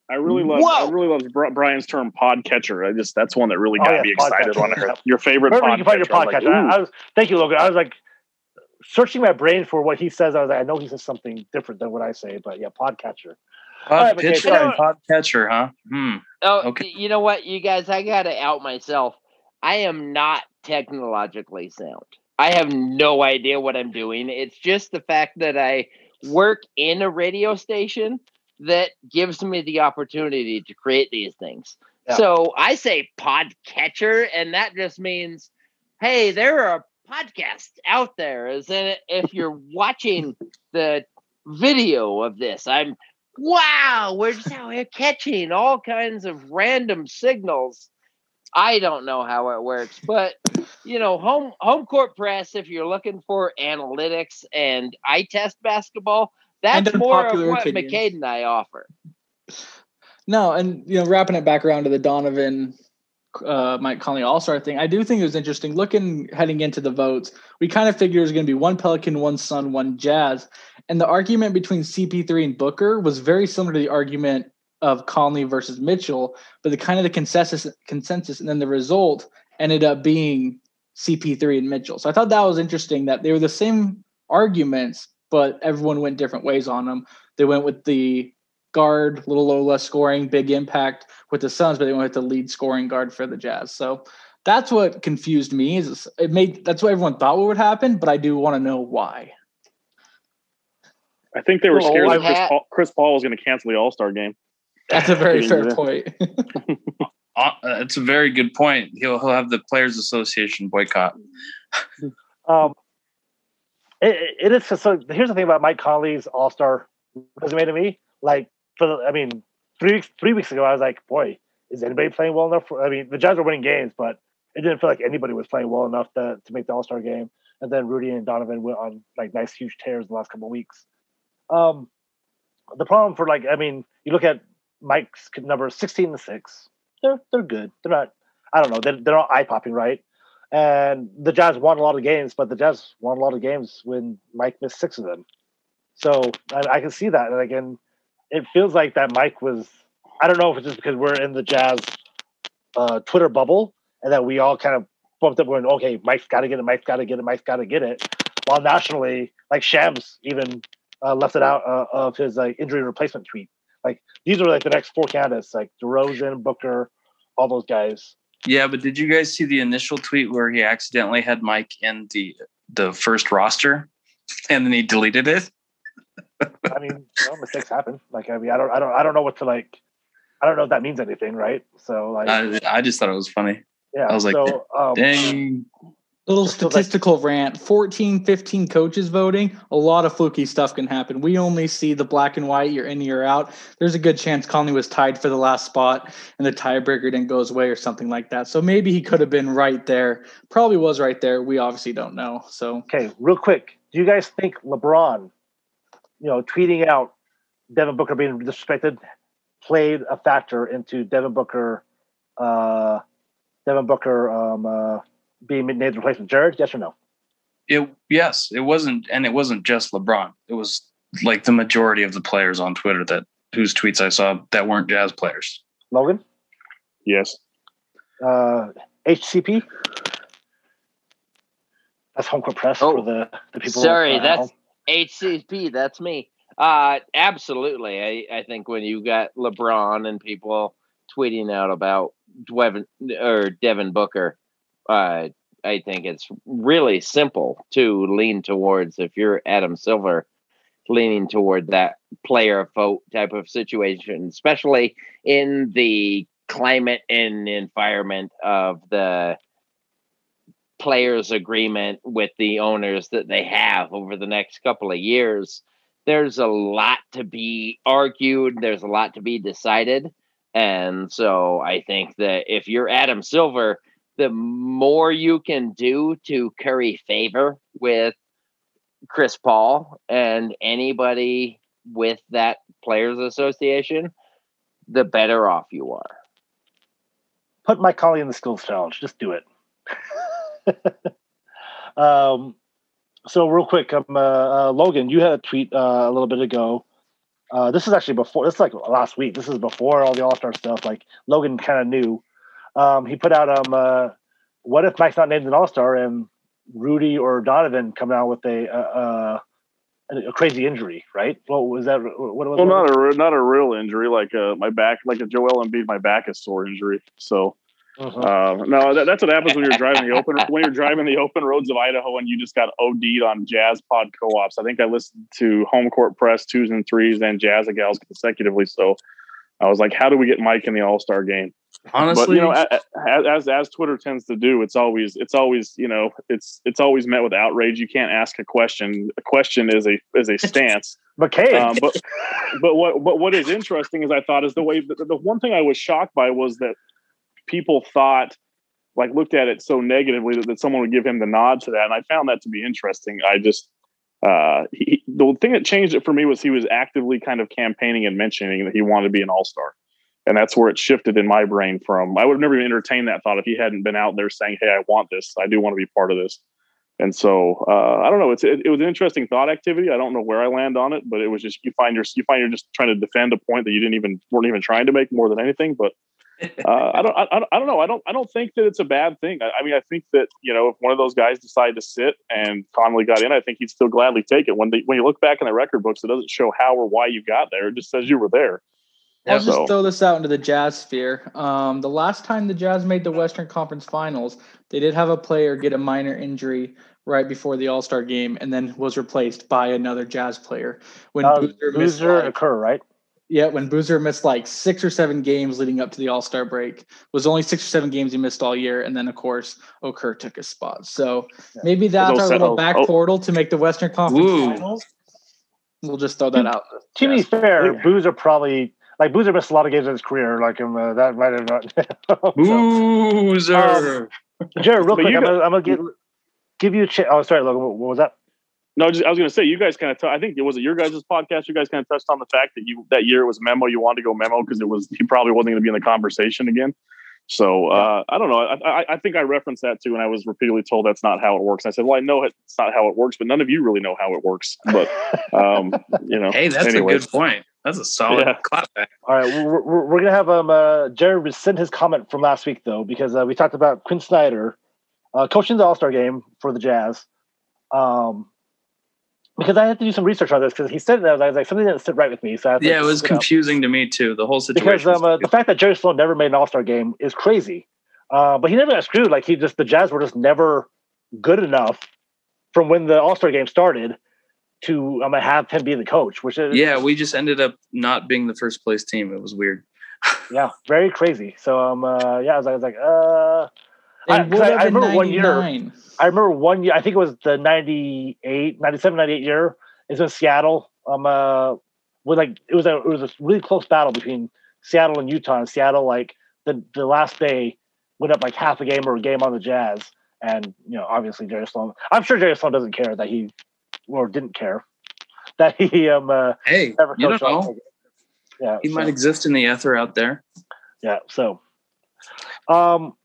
I really love. Whoa. I really love Brian's term podcatcher. I just that's one that really got oh, yeah, me excited when I heard your favorite. Wherever pod you find your podcast. Like, I, I was thank you, Logan. I was like searching my brain for what he says. I was like, I know he says something different than what I say, but yeah, podcatcher. Pod right, pitcher and podcatcher, huh? Hmm. Oh, okay. You know what, you guys? I gotta out myself. I am not technologically sound. I have no idea what I'm doing. It's just the fact that I work in a radio station that gives me the opportunity to create these things. Yeah. So I say podcatcher, and that just means, hey, there are podcasts out there. Is it if you're watching the video of this, I'm wow, we're just out here catching all kinds of random signals. I don't know how it works, but you know, home home court press. If you're looking for analytics and eye test basketball, that's more of what opinions. McCade and I offer. No, and you know, wrapping it back around to the Donovan uh, Mike Conley All Star thing, I do think it was interesting. Looking heading into the votes, we kind of figured it was going to be one Pelican, one Sun, one Jazz, and the argument between CP3 and Booker was very similar to the argument of Conley versus Mitchell, but the kind of the consensus consensus, and then the result ended up being CP3 and Mitchell. So I thought that was interesting that they were the same arguments, but everyone went different ways on them. They went with the guard, a little low less scoring, big impact with the Suns, but they went with the lead scoring guard for the Jazz. So that's what confused me. Is it made that's what everyone thought would happen, but I do want to know why. I think they were well, scared that Chris Paul, Chris Paul was going to cancel the All Star game. That's a very fair point. uh, it's a very good point. He'll he'll have the Players Association boycott. um, it, it is so. Here's the thing about Mike Conley's All Star resume to me. Like for the, I mean, three weeks three weeks ago, I was like, boy, is anybody playing well enough? For, I mean, the Jazz were winning games, but it didn't feel like anybody was playing well enough to to make the All Star game. And then Rudy and Donovan went on like nice huge tears in the last couple of weeks. Um, the problem for like, I mean, you look at Mike's number sixteen to six. They're they're good. They're not. I don't know. They're they're not eye popping, right? And the Jazz won a lot of games, but the Jazz won a lot of games when Mike missed six of them. So I, I can see that. And again, it feels like that Mike was. I don't know if it's just because we're in the Jazz uh, Twitter bubble and that we all kind of bumped up going, okay, Mike's got to get it, Mike's got to get it, Mike's got to get it. While nationally, like Shams even uh, left it out uh, of his injury replacement tweet. Like these are like the next four candidates, like DeRozan, Booker, all those guys. Yeah, but did you guys see the initial tweet where he accidentally had Mike in the the first roster, and then he deleted it? I mean, mistakes happen. Like, I mean, I don't, I don't, I don't know what to like. I don't know if that means anything, right? So, like, I, I just thought it was funny. Yeah, I was like, so, um, dang little statistical rant. 14 15 coaches voting. A lot of fluky stuff can happen. We only see the black and white you're in you're out. There's a good chance conley was tied for the last spot and the tiebreaker didn't go his way or something like that. So maybe he could have been right there. Probably was right there. We obviously don't know. So okay real quick do you guys think lebron you know tweeting out devin booker being disrespected played a factor into devin booker uh devin booker um uh being named the replacement Jared? Yes or no? It yes, it wasn't, and it wasn't just LeBron. It was like the majority of the players on Twitter that whose tweets I saw that weren't Jazz players. Logan. Yes. Uh, HCP. That's home court press oh, for the, the people. Sorry, that's HCP. That's me. Uh, absolutely. I, I think when you got LeBron and people tweeting out about Devin or Devin Booker, uh, I think it's really simple to lean towards if you're Adam Silver, leaning toward that player vote type of situation, especially in the climate and environment of the players agreement with the owners that they have over the next couple of years. There's a lot to be argued there's a lot to be decided and so i think that if you're adam silver the more you can do to curry favor with Chris Paul and anybody with that players association, the better off you are. Put Mike Conley in the skills challenge. Just do it. um, so real quick, um, uh, uh, Logan, you had a tweet uh, a little bit ago. Uh, this is actually before. This is like last week. This is before all the All Star stuff. Like Logan kind of knew um, he put out um, uh, what if Mike's not named an All Star and Rudy or Donovan come out with a, uh, a crazy injury, right? What was that? What was? Well, not a not a real injury, like uh, my back, like a Joel Embiid, my back is sore injury. So. Uh-huh. Uh, no, that, that's what happens when you're driving the open when you're driving the open roads of Idaho and you just got OD'd on Jazz Pod co-ops. I think I listened to Home Court Press twos and threes and Jazz and Gals consecutively. So I was like, how do we get Mike in the All Star game? Honestly, but, you know, as, as as Twitter tends to do, it's always it's always you know it's it's always met with outrage. You can't ask a question. A question is a is a stance. McCade. Um, but but what but what is interesting is I thought is the way the, the one thing I was shocked by was that people thought like looked at it so negatively that, that someone would give him the nod to that, and I found that to be interesting. I just uh, he, the thing that changed it for me was he was actively kind of campaigning and mentioning that he wanted to be an all star. And that's where it shifted in my brain from I would have never even entertained that thought if he hadn't been out there saying, Hey, I want this. I do want to be part of this. And so uh, I don't know. It's it, it, was an interesting thought activity. I don't know where I land on it, but it was just you find your you find you're just trying to defend a point that you didn't even weren't even trying to make more than anything. But uh, I don't, I, I don't know. I don't, I don't think that it's a bad thing. I, I, mean, I think that you know, if one of those guys decided to sit and Conley got in, I think he'd still gladly take it. When the, when you look back in the record books, it doesn't show how or why you got there. It just says you were there. I'll so. just throw this out into the Jazz sphere. Um, the last time the Jazz made the Western Conference Finals, they did have a player get a minor injury right before the All Star game, and then was replaced by another Jazz player when uh, Boozer, Boozer like, Okur, right? Yeah, when Boozer missed like six or seven games leading up to the All Star break, it was only six or seven games he missed all year, and then of course Okur took his spot. So yeah. maybe that's our little back oh. portal to make the Western Conference Ooh. Finals. We'll just throw that out. To be fair, Boozer probably like Boozer missed a lot of games in his career. Like him, uh, that might have not. Boozer. Um, Jared, real quick, I'm gonna, I'm gonna, give give you a chance. Oh, sorry, Logan. What was that? No, just, I was going to say you guys kind of. T- I think it was it your guys' podcast. You guys kind of touched on the fact that you that year it was memo. You wanted to go memo because it was he probably wasn't going to be in the conversation again. So uh, I don't know. I, I, I, think I referenced that too, and I was repeatedly told that's not how it works. And I said, "Well, I know it's not how it works, but none of you really know how it works." But um, you know, hey, that's anyways. a good point. That's a solid yeah. clapback. All right, we're, we're, we're, gonna have um uh, Jared rescind his comment from last week though, because uh, we talked about Quin Snyder uh, coaching the All Star game for the Jazz. Um, because I had to do some research on this because he said that I was like something didn't sit right with me. So yeah, it was confusing to me too. The whole situation. Because um, uh, the fact that Jerry Sloan never made an All Star game is crazy. Uh, but he never got screwed. Like he just the Jazz were just never good enough from when the All Star game started to I'm gonna have him be the coach. Which is yeah, we just ended up not being the first place team. It was weird. yeah, very crazy. So um, uh, yeah, I was, I was like, uh, I, I, I, remember one year. I remember one year. I think it was the 98, 97, 98 year. Is in Seattle. Um, uh, with like it was a it was a really close battle between Seattle and Utah. And Seattle, like the the last day, went up like half a game or a game on the Jazz. And you know, obviously Jerry Sloan. I'm sure Jerry Sloan doesn't care that he or didn't care that he um uh, hey never you don't know. Yeah, he so. might exist in the ether out there. Yeah. So, um,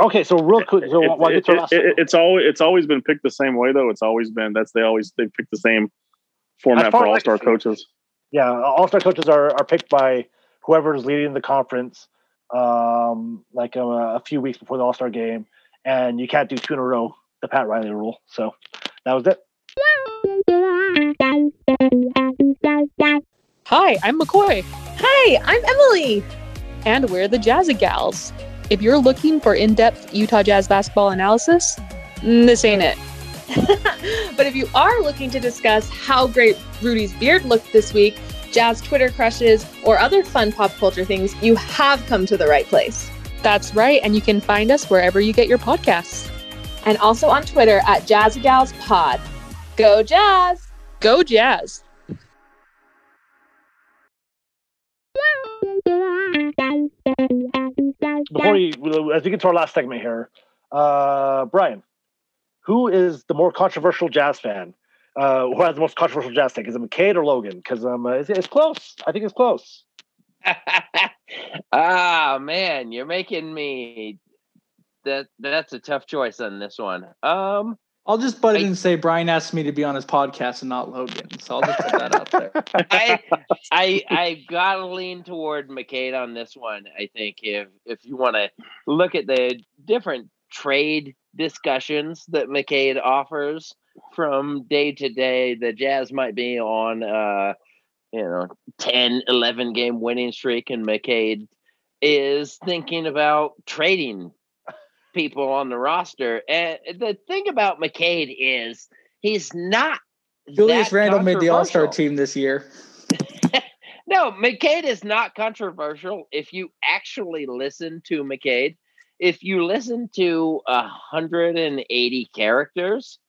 Okay, so real quick, so it, it, it, it's always it's always been picked the same way though. It's always been that's they always they pick the same format for all star coaches. Yeah, all star coaches are are picked by whoever's leading the conference, um, like um, a few weeks before the all star game, and you can't do two in a row, the Pat Riley rule. So that was it. Hi, I'm McCoy. Hi, I'm Emily. And we're the Jazzy Gals. If you're looking for in depth Utah Jazz basketball analysis, this ain't it. but if you are looking to discuss how great Rudy's beard looked this week, Jazz Twitter crushes, or other fun pop culture things, you have come to the right place. That's right, and you can find us wherever you get your podcasts. And also on Twitter at JazzyGalsPod. Go Jazz! Go Jazz! before we, as we get to our last segment here, uh, Brian, who is the more controversial jazz fan? Uh, who has the most controversial jazz take? Is it McCade or Logan? Because um, it's, it's, close. I think it's close. ah man, you're making me that that's a tough choice on this one. Um, I'll just butt in and say Brian asked me to be on his podcast and not Logan. So I'll just put that out there. I I I gotta lean toward McCade on this one. I think if if you want to look at the different trade discussions that McCade offers from day to day, the Jazz might be on uh you know 10, 11 game winning streak, and McCade is thinking about trading people on the roster. And the thing about McCade is he's not. Julius Randle made the All Star team this year. no, McCade is not controversial if you actually listen to McCade. If you listen to 180 characters,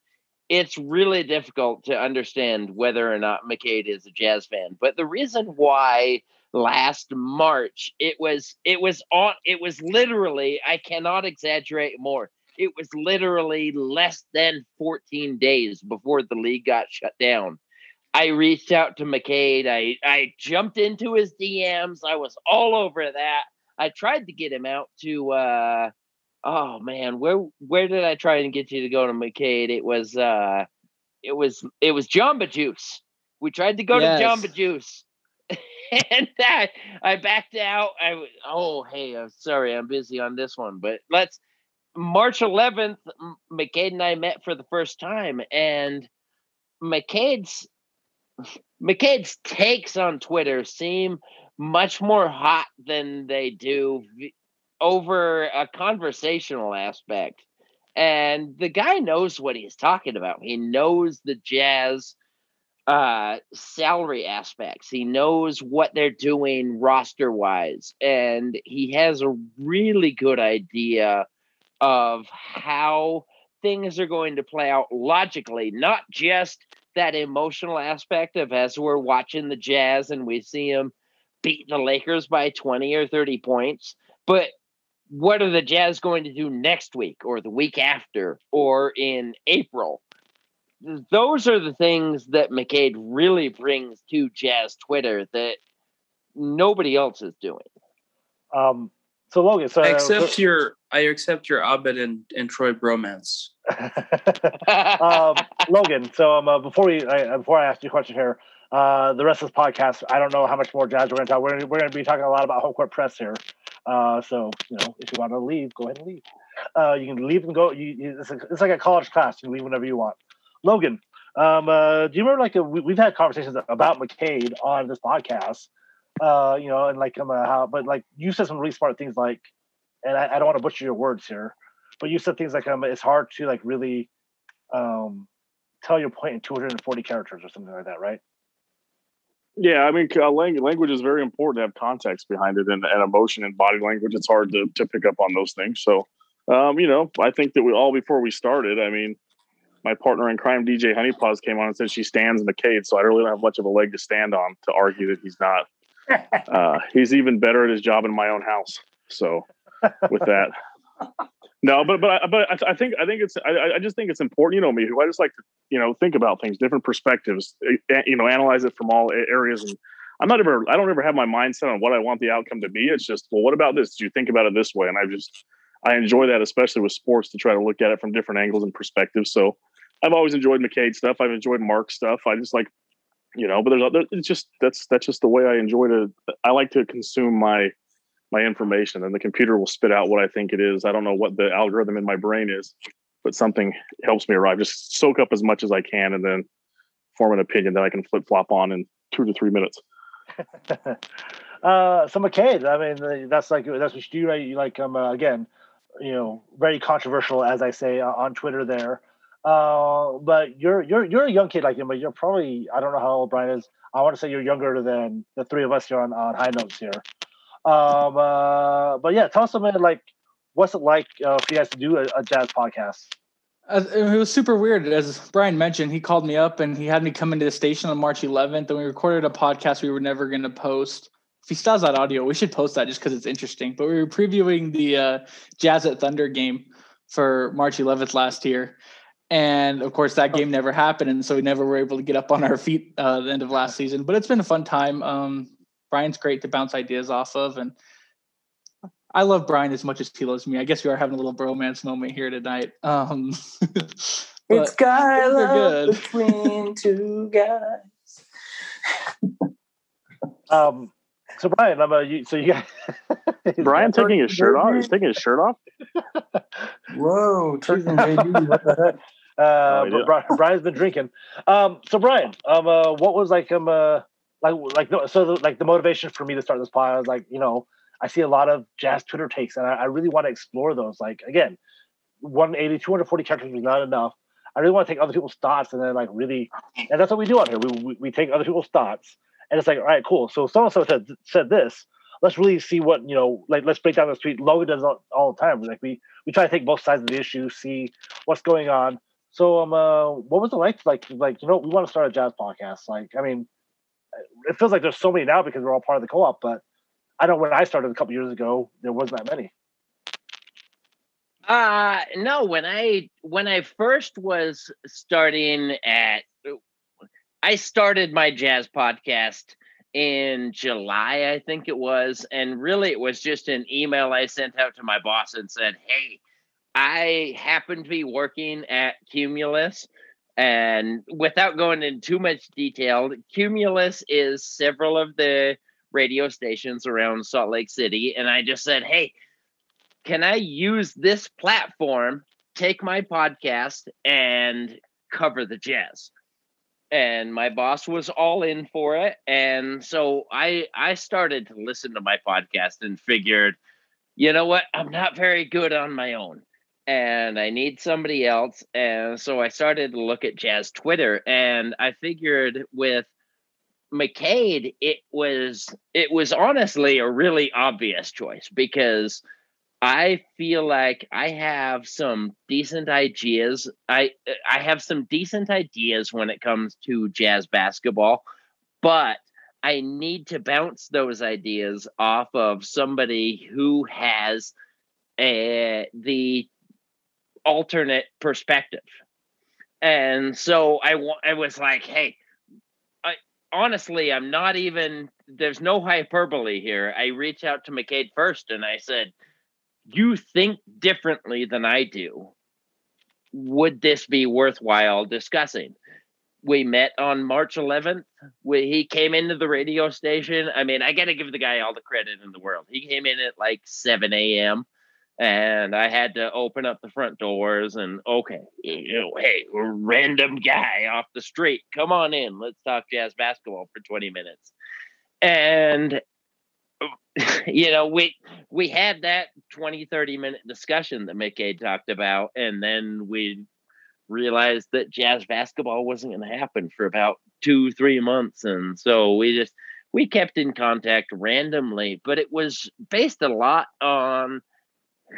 it's really difficult to understand whether or not McCade is a jazz fan. But the reason why last March. It was it was on it was literally I cannot exaggerate more. It was literally less than 14 days before the league got shut down. I reached out to McCade. I I jumped into his DMs. I was all over that. I tried to get him out to uh oh man, where where did I try and get you to go to McCade? It was uh it was it was Jamba Juice. We tried to go yes. to Jamba Juice and that I backed out. I oh hey, I'm sorry, I'm busy on this one, but let's. March 11th, McCade and I met for the first time, and McCade's McCade's takes on Twitter seem much more hot than they do over a conversational aspect. And the guy knows what he's talking about. He knows the jazz uh salary aspects. He knows what they're doing roster wise and he has a really good idea of how things are going to play out logically, not just that emotional aspect of as we're watching the Jazz and we see them beat the Lakers by 20 or 30 points, but what are the Jazz going to do next week or the week after or in April? Those are the things that McCade really brings to Jazz Twitter that nobody else is doing. Um, so Logan, so I accept so, your I accept your Abed and, and Troy bromance. um, Logan, so um, uh, before we I, before I ask you a question here, uh, the rest of this podcast, I don't know how much more jazz we're going to talk. We're, we're going to be talking a lot about home court press here. Uh, so you know, if you want to leave, go ahead and leave. Uh, you can leave and go. You, you, it's, like, it's, like, a college class. You can leave whenever you want. Logan, um, uh, do you remember like we, have had conversations about McCade on this podcast? uh, you know, and like um, uh, how, but like you said some really smart things, like, and I, I don't want to butcher your words here, but you said things like um, it's hard to like really um tell your point in 240 characters or something like that, right? Yeah, I mean, uh, language is very important to have context behind it, and, and emotion and body language. It's hard to to pick up on those things. So, um, you know, I think that we all before we started, I mean, my partner in crime, DJ Honeypaws, came on and said she stands McCade, so I really don't have much of a leg to stand on to argue that he's not uh, he's even better at his job in my own house. So with that, no, but but I, but I, I think I think it's I, I just think it's important. You know me, who I just like to you know think about things, different perspectives. You know, analyze it from all areas. And I'm not ever I don't ever have my mindset on what I want the outcome to be. It's just well, what about this? Do you think about it this way? And I just I enjoy that, especially with sports, to try to look at it from different angles and perspectives. So I've always enjoyed McCade stuff. I've enjoyed Mark stuff. I just like you know but there's other it's just that's that's just the way i enjoy to i like to consume my my information and the computer will spit out what i think it is. I don't know what the algorithm in my brain is but something helps me arrive. Just soak up as much as i can and then form an opinion that i can flip flop on in two to three minutes. Uh so McCade, i mean that's like that's what you do right? You like um uh, again you know very controversial as i say uh, on twitter there uh, but you're you're you're a young kid like him, but you're probably I don't know how old Brian is. I want to say you're younger than the three of us here on, on high notes here. Um, uh, but yeah, tell us something like what's it like uh, for you guys to do a, a jazz podcast? it was super weird. As Brian mentioned, he called me up and he had me come into the station on March 11th, and we recorded a podcast we were never going to post. If he still has that audio, we should post that just because it's interesting. But we were previewing the uh, Jazz at Thunder game for March 11th last year, and of course, that game never happened, and so we never were able to get up on our feet uh, the end of last season. But it's been a fun time. Um, Brian's great to bounce ideas off of, and I love Brian as much as he loves me. I guess we are having a little bromance moment here tonight. Um, it's guy love between two guys. um, so Brian, I'm a, you, so you got Brian taking his shirt off. He's taking his shirt off. Whoa, Turkey baby, what the heck? Uh, oh, Brian, Brian's been drinking. Um, so Brian, um, uh, what was like, um, uh, like, like, so the, like the motivation for me to start this pod, I was like, you know, I see a lot of jazz Twitter takes, and I, I really want to explore those. Like, again, 180, 240 characters was not enough. I really want to take other people's thoughts and then like really, and that's what we do out here. We, we, we take other people's thoughts, and it's like, all right, cool. So so and so said said this. Let's really see what you know. Like, let's break down the street. Logan does all, all the time. Like, we we try to take both sides of the issue, see what's going on, so, um, uh, what was it like? Like, like you know, we want to start a jazz podcast. Like, I mean, it feels like there's so many now because we're all part of the co-op. But I know when I started a couple years ago, there wasn't that many. Uh no. When I when I first was starting at, I started my jazz podcast in July, I think it was, and really it was just an email I sent out to my boss and said, "Hey." I happen to be working at Cumulus And without going into too much detail, Cumulus is several of the radio stations around Salt Lake City. And I just said, hey, can I use this platform, take my podcast, and cover the jazz? And my boss was all in for it. And so I I started to listen to my podcast and figured, you know what? I'm not very good on my own and I need somebody else. And so I started to look at Jazz Twitter and I figured with McCade, it was it was honestly a really obvious choice because I feel like I have some decent ideas. I I have some decent ideas when it comes to jazz basketball, but I need to bounce those ideas off of somebody who has uh, the alternate perspective. And so I, I was like, hey, I, honestly, I'm not even, there's no hyperbole here. I reached out to McCade first and I said, you think differently than I do. Would this be worthwhile discussing? We met on March 11th. We, he came into the radio station. I mean, I got to give the guy all the credit in the world. He came in at like 7 a.m and I had to open up the front doors and okay, you know, hey, random guy off the street, come on in, let's talk jazz basketball for 20 minutes. And you know, we we had that 20, 30 minute discussion that Mickey talked about, and then we realized that jazz basketball wasn't going to happen for about two, three months. And so we just we kept in contact randomly, but it was based a lot on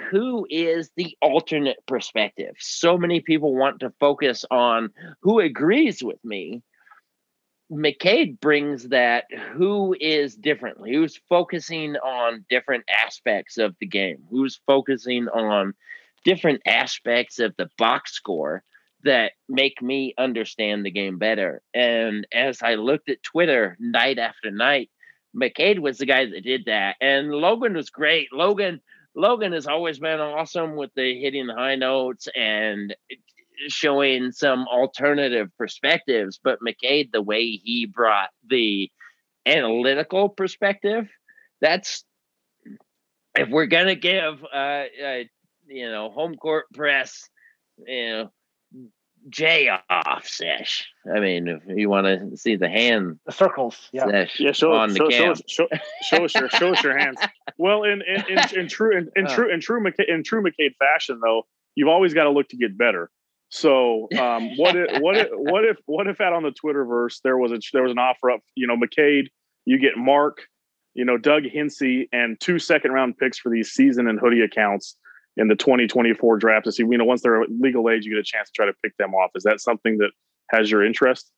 who is the alternate perspective? So many people want to focus on who agrees with me. McCade brings that who is differently, who's focusing on different aspects of the game, who's focusing on different aspects of the box score that make me understand the game better. And as I looked at Twitter night after night, McCade was the guy that did that. And Logan was great. Logan Logan has always been awesome with the hitting the high notes and showing some alternative perspectives. But McCade, the way he brought the analytical perspective, that's if we're gonna give uh, uh you know home court press you know J off sesh. I mean, if you want to see the hand, the circles, yeah, sesh yeah. Show, on show, the show, show, show, us your show us your hands. Well, in in, in, in true in, in true in true McCade, in true McCade fashion, though, you've always got to look to get better. So, um, what if what if what if what if out on the Twitterverse there was a there was an offer up? You know, McCade, you get Mark, you know, Doug Hinsey, and two second round picks for these season and hoodie accounts in the 2024 draft to see, you know, once they're legal age, you get a chance to try to pick them off. Is that something that has your interest?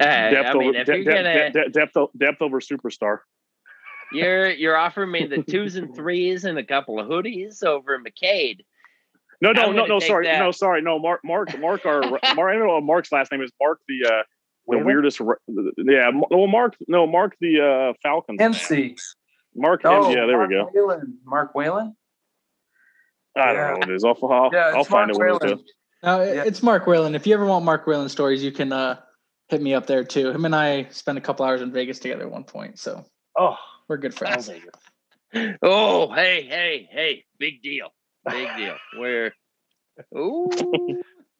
Uh, depth, I mean, over, de- de- de- depth, depth over superstar. You're you're offering me the twos and threes and a couple of hoodies over McCade. No, no, no, no. Sorry, that. no, sorry, no. Mark, Mark, Mark. Our Mark. I don't know what Mark's last name is. Mark the uh, the weirdest. Yeah, well, Mark. No, Mark the uh, Falcons. MC. Mark. Oh, yeah, there Mark we go. Whalen. Mark Whalen. I don't yeah. know what it is. I'll, I'll, yeah, I'll find Mark it. No, yeah. it's Mark Whalen. If you ever want Mark Whalen stories, you can uh, hit me up there too. Him and I spent a couple hours in Vegas together at one point, so oh, we're good friends. Oh, hey, hey, hey! Big deal, big deal. We're ooh.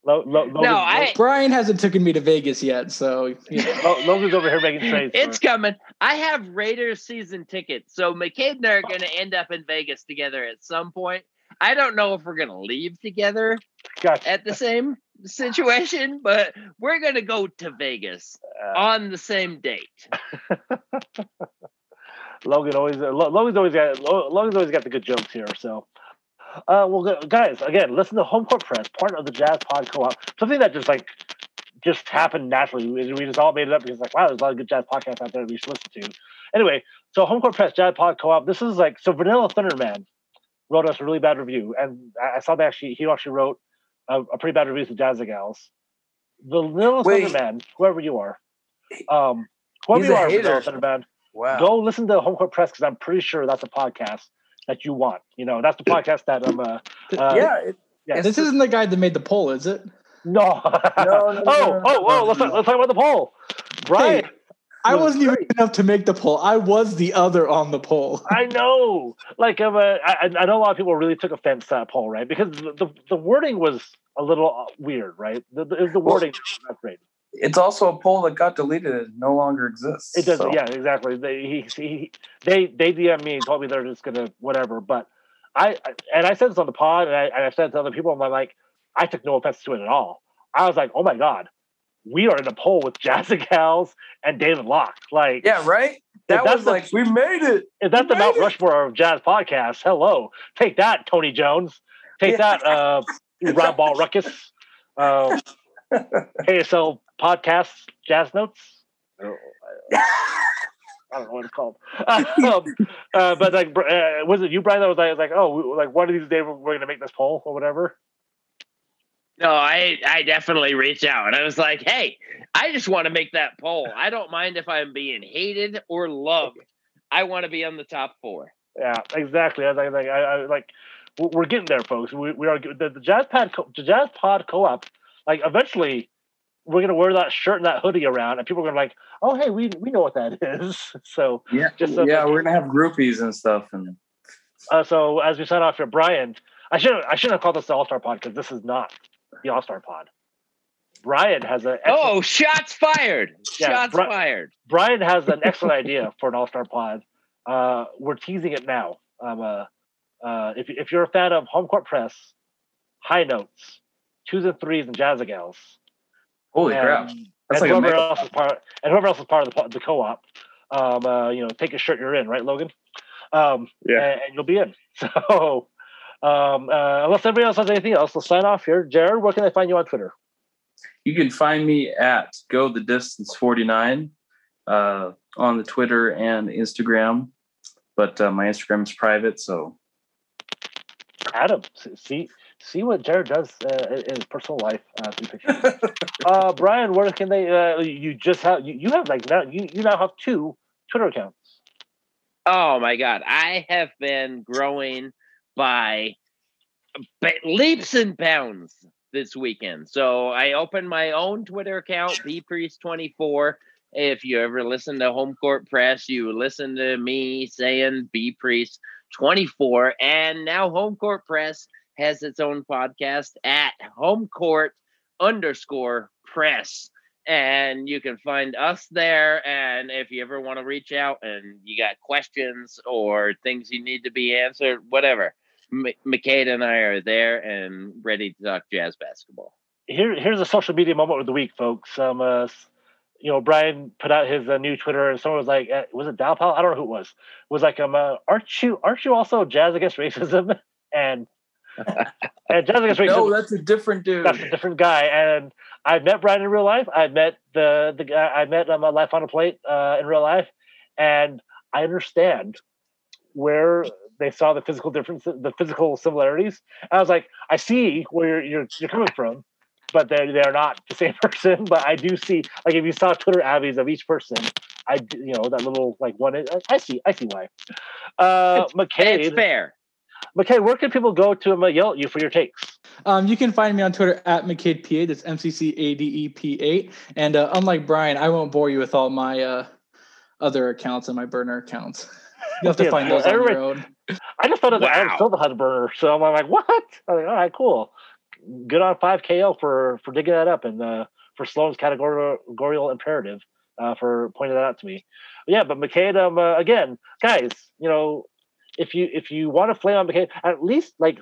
Lo, Lo, Logan, no, I, Brian hasn't taken me to Vegas yet, so you know. Logan's over here making trades. It's for... coming. I have Raiders season tickets, so McCade and I are going to end up in Vegas together at some point. I don't know if we're gonna leave together gotcha. at the same situation, but we're gonna go to Vegas uh, on the same date. Logan always uh, Logan's always got Logan's always got the good jokes here. So, uh, well, guys, again, listen to Home Court Press, part of the Jazz Pod Co-op. Something that just like just happened naturally. We just all made it up because like, wow, there's a lot of good jazz podcasts out there that we should listen to. Anyway, so Home Court Press, Jazz Pod Co-op. This is like so Vanilla Thunderman wrote us a really bad review, and I saw that actually he actually wrote a, a pretty bad review to Jazz Gals. The little Thunderman, whoever you are, um, whoever you are, little Thunderman, wow. go listen to Home Court Press because I'm pretty sure that's a podcast that you want. You know, that's the podcast that I'm. Uh, uh yeah, it, yeah. This isn't the guy that made the poll, is it? No. no, no, no oh, oh, oh, let's, talk, let's talk about the poll. Brian. Hey, I wasn't even enough to make the poll. I was the other on the poll. I know. Like, I'm a, I, I know a lot of people really took offense to that poll, right? Because the, the, the wording was a little uh, weird, right? The, the, the wording well, not great. It's also a poll that got deleted and no longer exists. It does, so. yeah, exactly. They he, he, they they DM me and told me they're just gonna whatever. But I and I said this on the pod, and I, and I said to other people, I'm like, I took no offense to it at all. I was like, oh my god, we are in a poll with Jazz Gals and David Locke. Like, yeah, right. That was the, like, we made it. If that's we the Mount it. Rushmore of jazz podcasts, hello, take that, Tony Jones. Take yeah. that, uh, Rob Ball Ruckus. Uh, KSL podcasts, Jazz Notes. I don't know what it's called. um, uh, but like, uh, was it you, Brian? That was like, was like, oh, like one of these days we're going to make this poll or whatever. No, I I definitely reached out. And I was like, hey, I just want to make that poll. I don't mind if I'm being hated or loved. I want to be on the top four. Yeah, exactly. I like, I, I like we're getting there, folks. We, we are the, the Jazz Pod, the Jazz Pod Co-op. Like eventually, we're gonna wear that shirt and that hoodie around, and people are gonna be like, "Oh, hey, we we know what that is." So yeah, just so yeah, we're gonna have groupies and stuff. And uh, so as we sign off here, Brian, I should I shouldn't have called this the All Star Pod because this is not the All Star Pod. Brian has a oh shots fired, yeah, shots Bri- fired. Brian has an excellent idea for an All Star Pod. Uh, we're teasing it now. Um, uh, uh, if if you're a fan of Home Court Press, High Notes, Twos and Threes, and Jazz Gals, holy and, crap! That's and like whoever else is part, and whoever else is part of the, the co-op, um, uh, you know, take a shirt, you're in, right, Logan? Um, yeah, and, and you'll be in. So um, uh, unless everybody else has anything else, let's sign off here. Jared, where can I find you on Twitter? You can find me at Go the Distance 49 uh, on the Twitter and Instagram, but uh, my Instagram is private. So, Adam, see see what Jared does uh, in his personal life uh, through uh, Brian, where can they? Uh, you just have you, you have like now you you now have two Twitter accounts. Oh my God, I have been growing by leaps and bounds this weekend. So I opened my own Twitter account, bpriest24. If you ever listen to Home Court Press, you listen to me saying bpriest24. And now Home Court Press has its own podcast at Home Court underscore press. And you can find us there. And if you ever want to reach out and you got questions or things you need to be answered, whatever, M- and I are there and ready to talk jazz basketball. Here, here's a social media moment of the week, folks. Um, uh, you know, Brian put out his uh, new Twitter, and someone was like, uh, "Was it Dalpal? I don't know who it was." Was like, "Um, uh, aren't you aren't you also Jazz Against Racism?" and and Jazz Against Racism. No, that's a different dude. That's a different guy. And I've met Brian in real life. I met the the guy. I met um, Life on a Plate uh, in real life, and I understand where they saw the physical difference, the physical similarities. And I was like, I see where you're, you're, you're coming from, but they're they're not the same person. But I do see, like, if you saw Twitter abbeys of each person, I you know that little like one. I see, I see why. Uh, it's, McCade, it's fair. McCade, where can people go to um, yell at you for your takes? Um, you can find me on Twitter at McCadeP8. That's M C C A D E P 8 And uh, unlike Brian, I won't bore you with all my uh, other accounts and my burner accounts. You have to yeah, find those on your own. I just thought wow. Adam Silver had a burner, so I'm like, what? I'm like, all right, cool. Good on five KL for for digging that up and uh, for Sloan's categorical imperative uh, for pointing that out to me. But yeah, but McCade, um, uh, again, guys, you know, if you if you want to flame on McCade, at least like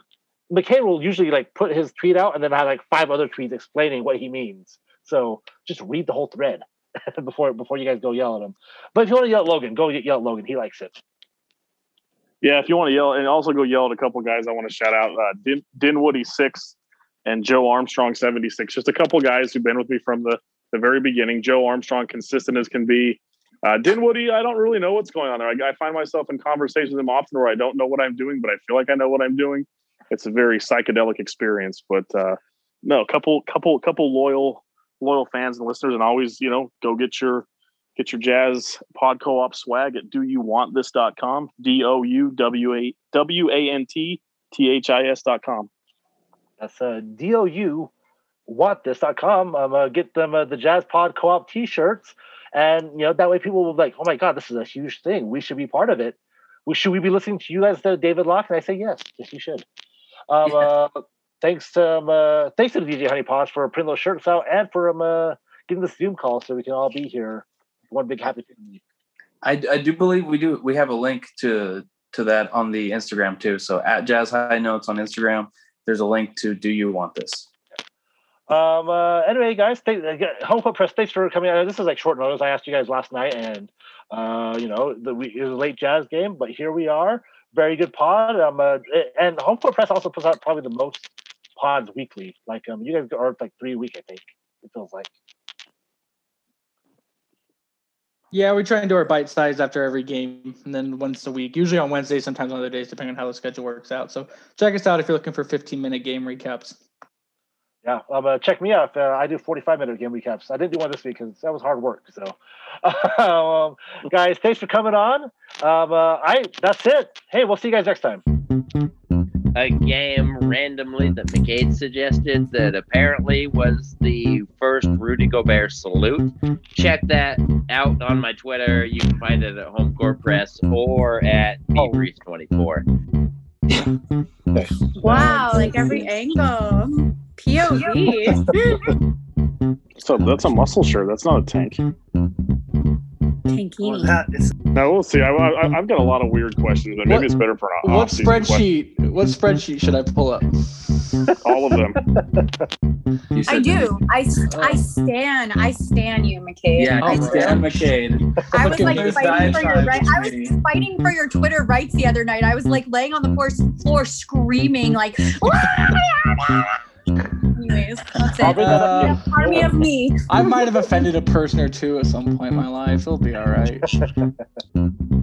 McCade will usually like put his tweet out and then have like five other tweets explaining what he means. So just read the whole thread before before you guys go yell at him. But if you want to yell at Logan, go yell at Logan. He likes it. Yeah, if you want to yell and also go yell at a couple guys, I want to shout out uh, Din, Dinwoody six and Joe Armstrong seventy six. Just a couple guys who've been with me from the the very beginning. Joe Armstrong, consistent as can be. Uh, Dinwoody, I don't really know what's going on there. I, I find myself in conversations with him often where I don't know what I'm doing, but I feel like I know what I'm doing. It's a very psychedelic experience. But uh, no, a couple, couple, couple loyal, loyal fans and listeners, and always, you know, go get your Get your jazz pod co-op swag at doyouwantthis.com. D-O-U-W-A-W-A-N-T-T-H-I-S.com. That's uh, D-O-U wantthis.com, um, uh, get them uh, the Jazz Pod Co-op T-shirts, and you know that way people will be like, "Oh my God, this is a huge thing. We should be part of it. We should we be listening to you guys, instead of David Locke?" And I say, "Yes, yes, you should." Um, yeah. uh, thanks to um, uh, thanks to the DJ Honey Pods for printing those shirts out and for um, uh, getting the Zoom call so we can all be here. One big happy family. I, I do believe we do. We have a link to to that on the Instagram too. So at Jazz High Notes on Instagram, there's a link to Do You Want This? Um. Uh, anyway, guys, thank, uh, Home Court Press. Thanks for coming out. This is like short notice. I asked you guys last night, and uh, you know, the, we, it was a late Jazz game, but here we are. Very good pod. Um. Uh, and Home Court Press also puts out probably the most pods weekly. Like um, you guys are like three a week, I think. It feels like. Yeah, we try and do our bite size after every game, and then once a week, usually on Wednesdays, sometimes on other days, depending on how the schedule works out. So check us out if you're looking for 15 minute game recaps. Yeah, um, uh, check me out. Uh, I do 45 minute game recaps. I didn't do one this week because that was hard work. So, um, guys, thanks for coming on. Um, uh, I that's it. Hey, we'll see you guys next time a game randomly that McCade suggested that apparently was the first Rudy Gobert salute. Check that out on my Twitter. You can find it at Home Court Press or at Breeze24. wow, like every angle. POV. so that's a muscle shirt. That's not a tank. Tankini. Well, no, we'll see. I, have got a lot of weird questions, but maybe what, it's better for an What spreadsheet? Question. What spreadsheet should I pull up? All of them. I do. I, I uh, stand. I stand you, McCade. Yeah, I oh, stand McCade. I was like fighting for your right. I was fighting for your Twitter rights the other night. I was like laying on the floor, floor screaming like. Ah, Anyways, that's it. Uh, Army of me. I might have offended a person or two at some point in my life. It'll be all right.